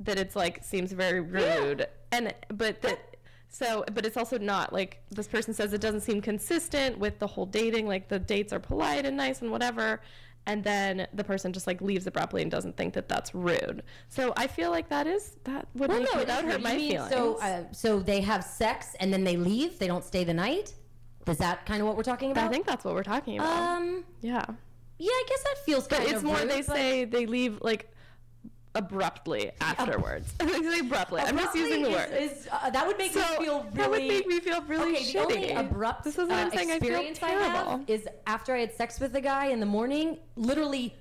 that it's like seems very rude. And but that so but it's also not like this person says it doesn't seem consistent with the whole dating. Like the dates are polite and nice and whatever. And then the person just like leaves abruptly and doesn't think that that's rude. So I feel like that is that would Well, no, that would hurt my mean feelings. So, uh, so they have sex and then they leave. They don't stay the night. Is that kind of what we're talking about? I think that's what we're talking about. Um. yeah. Yeah, I guess that feels But it's more rude, they say they leave like abruptly afterwards. they say abruptly. I'm just using the word. Is, is, uh, that would make so me feel really. that would make me feel really okay, shitty. the only abrupt this is what I'm uh, saying. I feel experience I, have is after I had sex with the guy in the morning. Literally,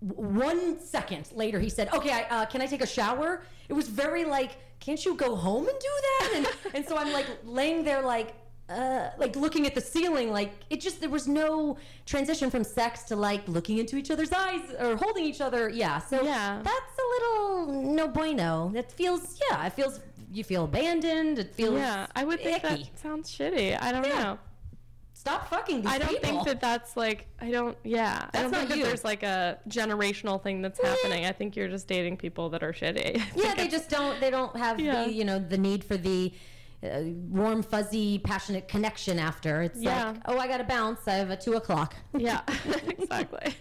one second later, he said, "Okay, I, uh, can I take a shower?" It was very like, "Can't you go home and do that?" And, and so I'm like laying there like. Uh, like looking at the ceiling, like it just there was no transition from sex to like looking into each other's eyes or holding each other. Yeah, so Yeah. that's a little no bueno. That feels yeah, it feels you feel abandoned. It feels Yeah, I would think icky. that sounds shitty. I don't Yeah. know. Stop fucking these I don't people. think that that's like I don't yeah I That's don't not think that you. there's like a generational thing that's happening. I think you're just dating people that are shitty. Yeah, they just don't. They don't have Yeah. the you know the need for the uh, warm, fuzzy, passionate connection after. It's Yeah. like, oh, I got to bounce. I have a two o'clock. yeah exactly.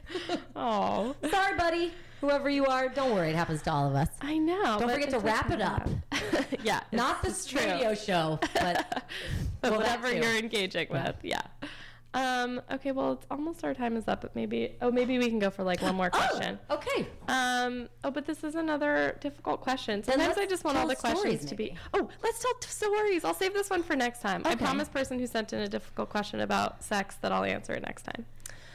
Oh, Sorry, buddy. Whoever you are, don't worry. It happens to all of us. I know. Don't forget to wrap it up. yeah, Not the radio show, but but whatever you're engaging with, yeah. Um, okay, well, it's almost our time is up, but maybe oh maybe we can go for like one more question. Oh, okay. Um, oh, but this is another difficult question. Sometimes I just want all the questions to be. Oh, let's tell t- stories. I'll save this one for next time. I promise, person who sent in a difficult question about sex, that I'll answer it next time.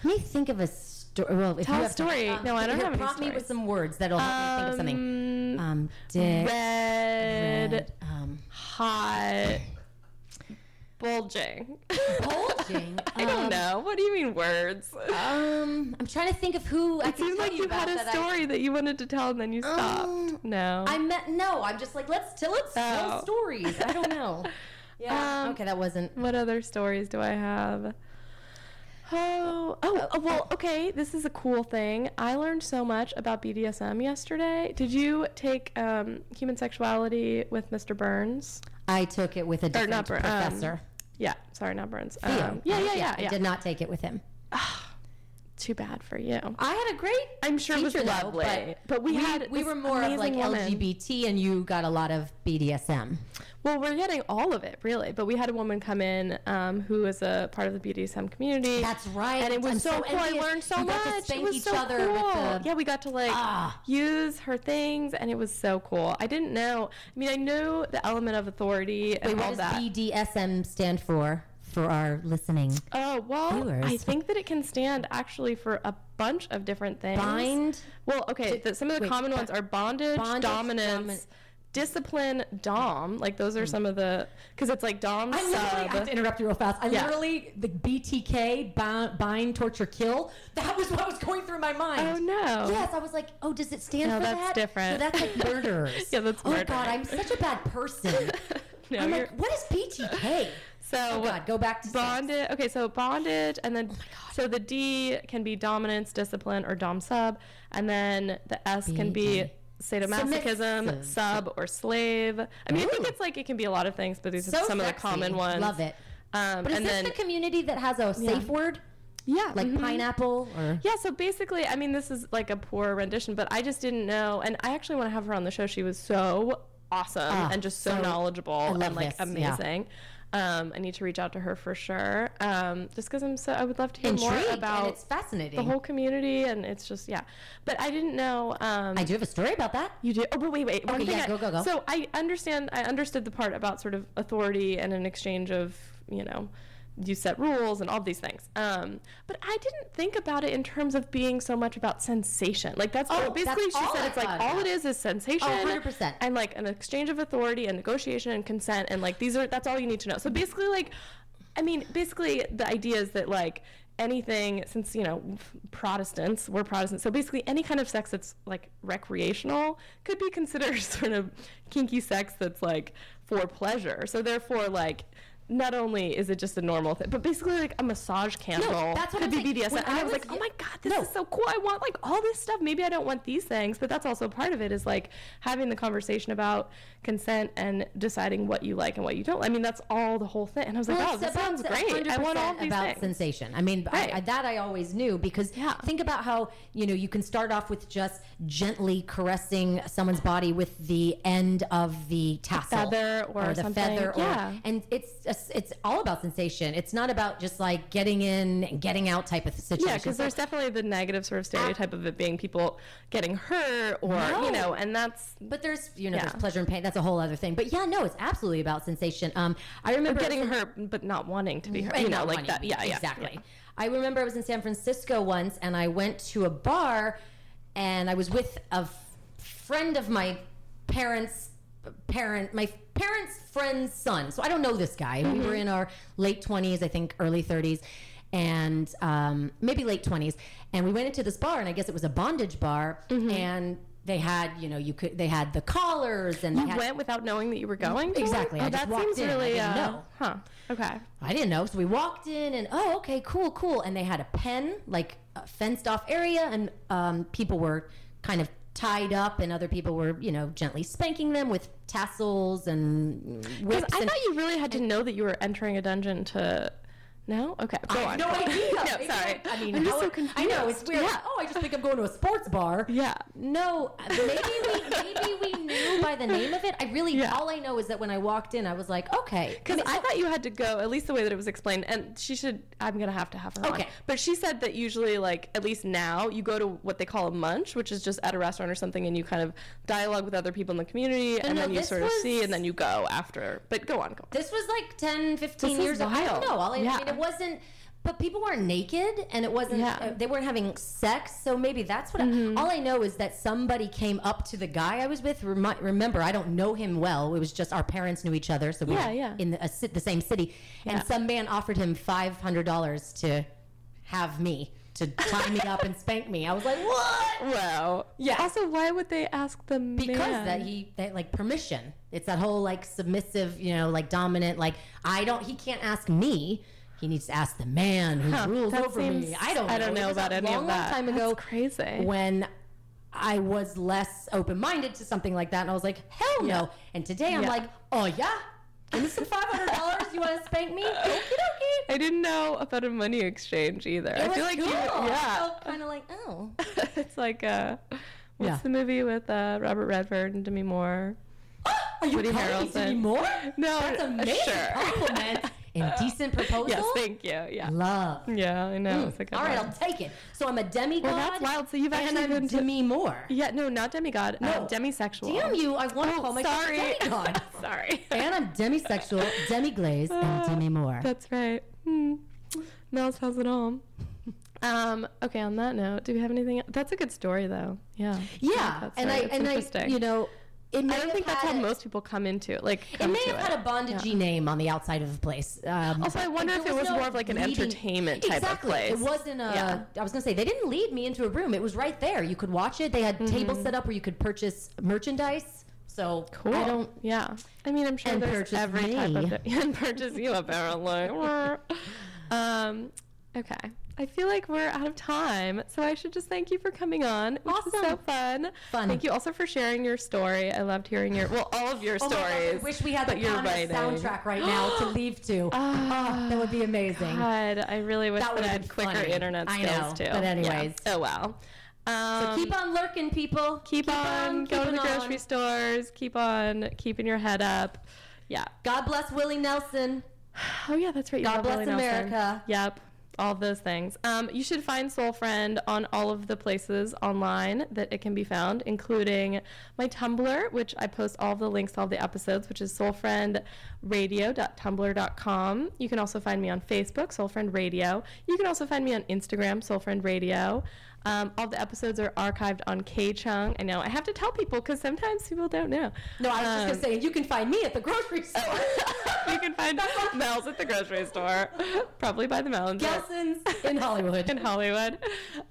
Let me think of a story. Well, if Tell you a story. No, I don't have any Prompt me with some words that'll help me think of something. Um, Um, dick, red, red, um, hot, bulging. bulging. I don't um, know. What do you mean words? Um, I'm trying to think of who it can seems like you you had a that I- story that you wanted to tell and then you stopped. Um, no. I met no. I'm just like let's tell let's tell Oh. stories. I don't know. Yeah. Um, okay, that wasn't. What other stories do I have? Oh, oh, oh, well, okay. This is a cool thing. I learned so much about BDSM yesterday. Did you take um, human sexuality with Mr. Burns? I took it with a different not Bur- um, professor. Yeah, sorry, not Burns. Um, yeah, yeah, yeah, I yeah. did not take it with him. Too bad for you. I had a great. I'm sure it was teacher, though, lovely, but, but we had we were more of like woman. LGBT, and you got a lot of BDSM. Well, we're getting all of it, really. But we had a woman come in um, was a part of the BDSM community. That's right. And it was I'm so, so cool. I learned so You much. got to it was each so other cool. with the- Yeah, we got to like Ah. use her things, and it was so cool. I didn't know. I mean, I knew the element of authority and Wait, all what does that. BDSM stand for? For our listening, Oh well, viewers? I think that it can stand actually for a bunch of different things. bind. Well, okay. The, some of the wait, common ones are bondage, bondage, dominance, domin- discipline, dom. Like those are hmm. some of the because it's like dom I literally sub. have to interrupt you real fast. I Yeah. literally the BTK bind, bind, torture, kill. That was what was going through my mind. Oh no. Yes, I was like, oh, does it stand No, for that's that? different. So that's like murderers. Yeah, that's Oh God. I'm such a bad person. No, I'm like, what is BTK? So Oh God, go back to bondage. Okay, so bondage, and then so the D can be dominance, discipline, or dom sub, and then the S can be sadomasochism, sub, or slave. I mean, I think it's like it can be a lot of things, but these So are some of the common ones. Love it. Um, But is and this then the community that has a safe word yeah, like mhm. pineapple or? Yeah, so basically, I mean, this is like a poor rendition, but I just didn't know. And I actually want to have her on the show. She was so awesome Ah, and just so, so- knowledgeable and like this, yeah. Um, I need to reach out to her for sure. Um, just because I'm so, I would love to hear Intrigued, more about it's fascinating. the whole community, and it's just yeah. But I didn't know. Um, I do have a story about that. you do. Oh, but wait, wait. Okay, yeah, I- go, go, go. So I understand. I understood the part about sort of authority and an exchange of, you know, you set rules and all these things. Um, but I didn't think about it in terms of being so much about sensation. Like that's Oh, basically that's she said I it's like all it is is sensation. Oh, 100%. And like an exchange of authority and negotiation and consent and like these are that's all you need to know. So basically, like, I mean, basically the idea is that like anything since you know protestants we're protestants so basically any kind of sex that's like recreational could be considered sort of kinky sex that's like for pleasure so therefore like not only is it just a normal thing, but basically like a massage candle that's what could I'm be. BDSM. And I I was was like, oh my god, this No. is so cool. I want like all this stuff. Maybe I don't want these things, but that's also part of it. Is like having the conversation about consent and deciding what you like and what you don't. I mean, that's all the whole thing. And I was like, Well, wow, this sounds great. I want all 100% these about things. sensation. I mean, Right. I, that I always knew because Yeah. think about how you know you can start off with just gently caressing someone's body with the end of the tassel feather or the something. feather, or, Yeah. and it's just, it's all about sensation. It's not about just like getting in and getting out type of situation. Yeah, because there's definitely the negative sort of stereotype of it being people getting hurt or No. you know, and that's but there's you know Yeah. there's pleasure and pain. That's a whole other thing. But yeah, no, it's absolutely about sensation. Um, I or remember getting hurt but not wanting to be hurt. You know, like that. Yeah, yeah, exactly. yeah. I remember I was in San Francisco once, and I went to a bar, and I was with a friend of my parents' parent, my parents' friend's son. So I don't know this guy. We Mm-hmm. were in our late twenties, I think, early thirties. And um, maybe late 20s. And we went into this bar, and I guess it was a bondage bar. Mm-hmm. And they had, you know, you could they had the collars and You had, went without knowing that you were going. To Exactly, It? I Oh, that seems in. Really. didn't uh. Huh. Okay. I didn't know. So we walked in and oh, okay, cool, cool. And they had a pen, like a fenced off area, and um, people were kind of tied up, and other people were, you know, gently spanking them with tassels and whips. I and, thought you really had to know that you were entering a dungeon to. No. Okay. Go I on. no idea. no, sorry. I mean, I'm just so confused. I know it's weird. Yeah. Oh, I just think I'm going to a sports bar. Yeah. No, maybe we maybe we knew by the name of it. I really Yeah. all I know is that when I walked in, I was like, okay, Because I thought you had to go, at least the way that it was explained, and she should, I'm going to have to have her on. Okay. But she said that usually, like, at least now, you go to what they call a munch, which is just at a restaurant or something, and you kind of dialogue with other people in the community, and no, then you sort of see, and then you go after. But go on, go on. This was like 10, 15 This years ago. I don't know. All I, I Yeah. mean, it wasn't. But people weren't naked, and it wasn't. Yeah. Uh, they weren't having sex, so maybe that's what. Mm-hmm. I, all I know is that somebody came up to the guy I was with. Remi- remember, I don't know him well. It was just our parents knew each other, so we Yeah, were yeah. in the, a, the same city. And some man offered him five hundred dollars to have me to tie me up and spank me. I was like, what? Wow. Yeah. Also, why would they ask the because man? Because that he that like permission it's that whole like submissive you know like dominant like i don't he can't ask me he needs to ask the man who Huh, rules over seems- me i don't know I don't know about a any long, of long that. time That's ago crazy. when i was less open-minded to something like that and i was like hell no and today i'm Yeah. like oh yeah give me some $500 you want to spank me okie dokie I didn't know about a money exchange either. it I feel like cool. you, yeah. kind of like oh it's like uh, what's Yeah. the movie with uh, Robert Redford and Demi Moore? are you Woody calling me Harrelson. Demi Moore? No, that's uh, amazing sure. compliment Indecent proposal Yes, thank you. Yeah, love yeah, I know. Mm. It's a good All right, one. I'll take it. So I'm a demigod. Well, that's wild. So you've and actually I'm been to- me more. Yeah, no, not demigod. No, No. demisexual. Damn you! I want to Oh, call myself sorry. demigod. sorry. and I'm demisexual, demi-glaze, and Demi Moore. That's right. Hmm. Mel's has it all. Um, okay, on that note, do we have anything? That's a good story, though. Yeah. Yeah, That's and I and I, you know, it may I don't think that's how a- most people come into it. Like, It may have had a bondagey name on the outside of the place. Um, Also, I wonder if it was no more of like an leading- entertainment type of exactly. place. It wasn't a. Yeah. I was gonna say they didn't lead me into a room. It was right there. You could watch it. They had Mm-hmm. tables set up where you could purchase merchandise. So Cool. I don't. Yeah. I mean, I'm sure And there's purchase every type me. of and purchase you apparently. um. Okay. I feel like we're out of time, so I should just thank you for coming on. Which was so fun. Fun. Thank you also for sharing your story. I loved hearing your well, all of your Oh stories. I wish we had the you're Congress writing. soundtrack right now to leave to. Ah. oh, that would be amazing. God, I really wish That that, I had quicker funny. internet I know, too. but Yeah. anyways. Oh well. Um, So keep on lekking, people. keep, on, going to the on. grocery stores. Keep on keeping your head up. Yeah. God bless Willie Nelson. Oh yeah, that's right. you God bless Willie Nelson. America. Yep. All of those things. Um, you should find Soul Friend on all of the places online that it can be found, including my Tumblr, which I post all the links to all the episodes, which is soulfriendradio.tumblr.com. You can also find me on Facebook, Soul Friend Radio. You can also find me on Instagram, Soul Friend Radio. Um, all the episodes are archived on K-Chung. I know I have to tell people because sometimes people don't know. No, I was just Um, gonna say you can find me at the grocery store. you can find Mel's at the grocery store, probably by the melons. Gelson's in Hollywood. in Hollywood.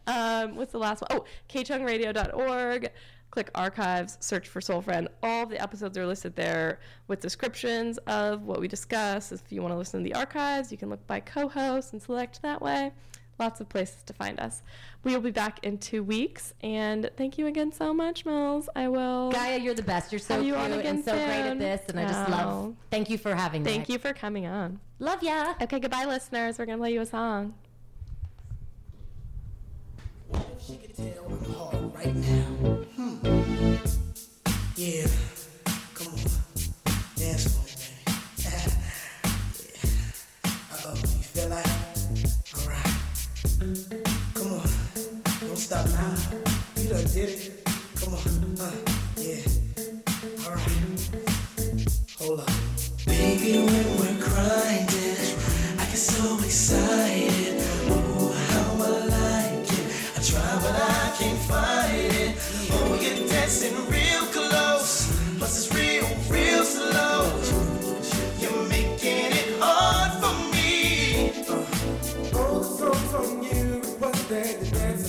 Um, what's the last one? Oh, kchungradio.org. Click archives, search for Soul Friend. All the episodes are listed there with descriptions of what we discuss. If you want to listen to the archives, you can look by co host and select that way. Lots of places to find us. We will be back in two weeks. And thank you again so much, Mills. I will. Gaia, you're the best. You're so Have you cute on and so great at this, and I just Oh. love. Thank you for having me. Thank you for coming on. Love ya. Okay, goodbye, listeners. We're going to play you a song. What if she could tell I'm hard right? Hmm. Yeah. Come on. Dance for Come on. Don't stop now. You did it. Come on. Uh. Baby, when we're crying, I get so excited. Oh, how I like it. I try, but I can't fight it. Oh, you're dancing real close. Plus, it's real, real slow.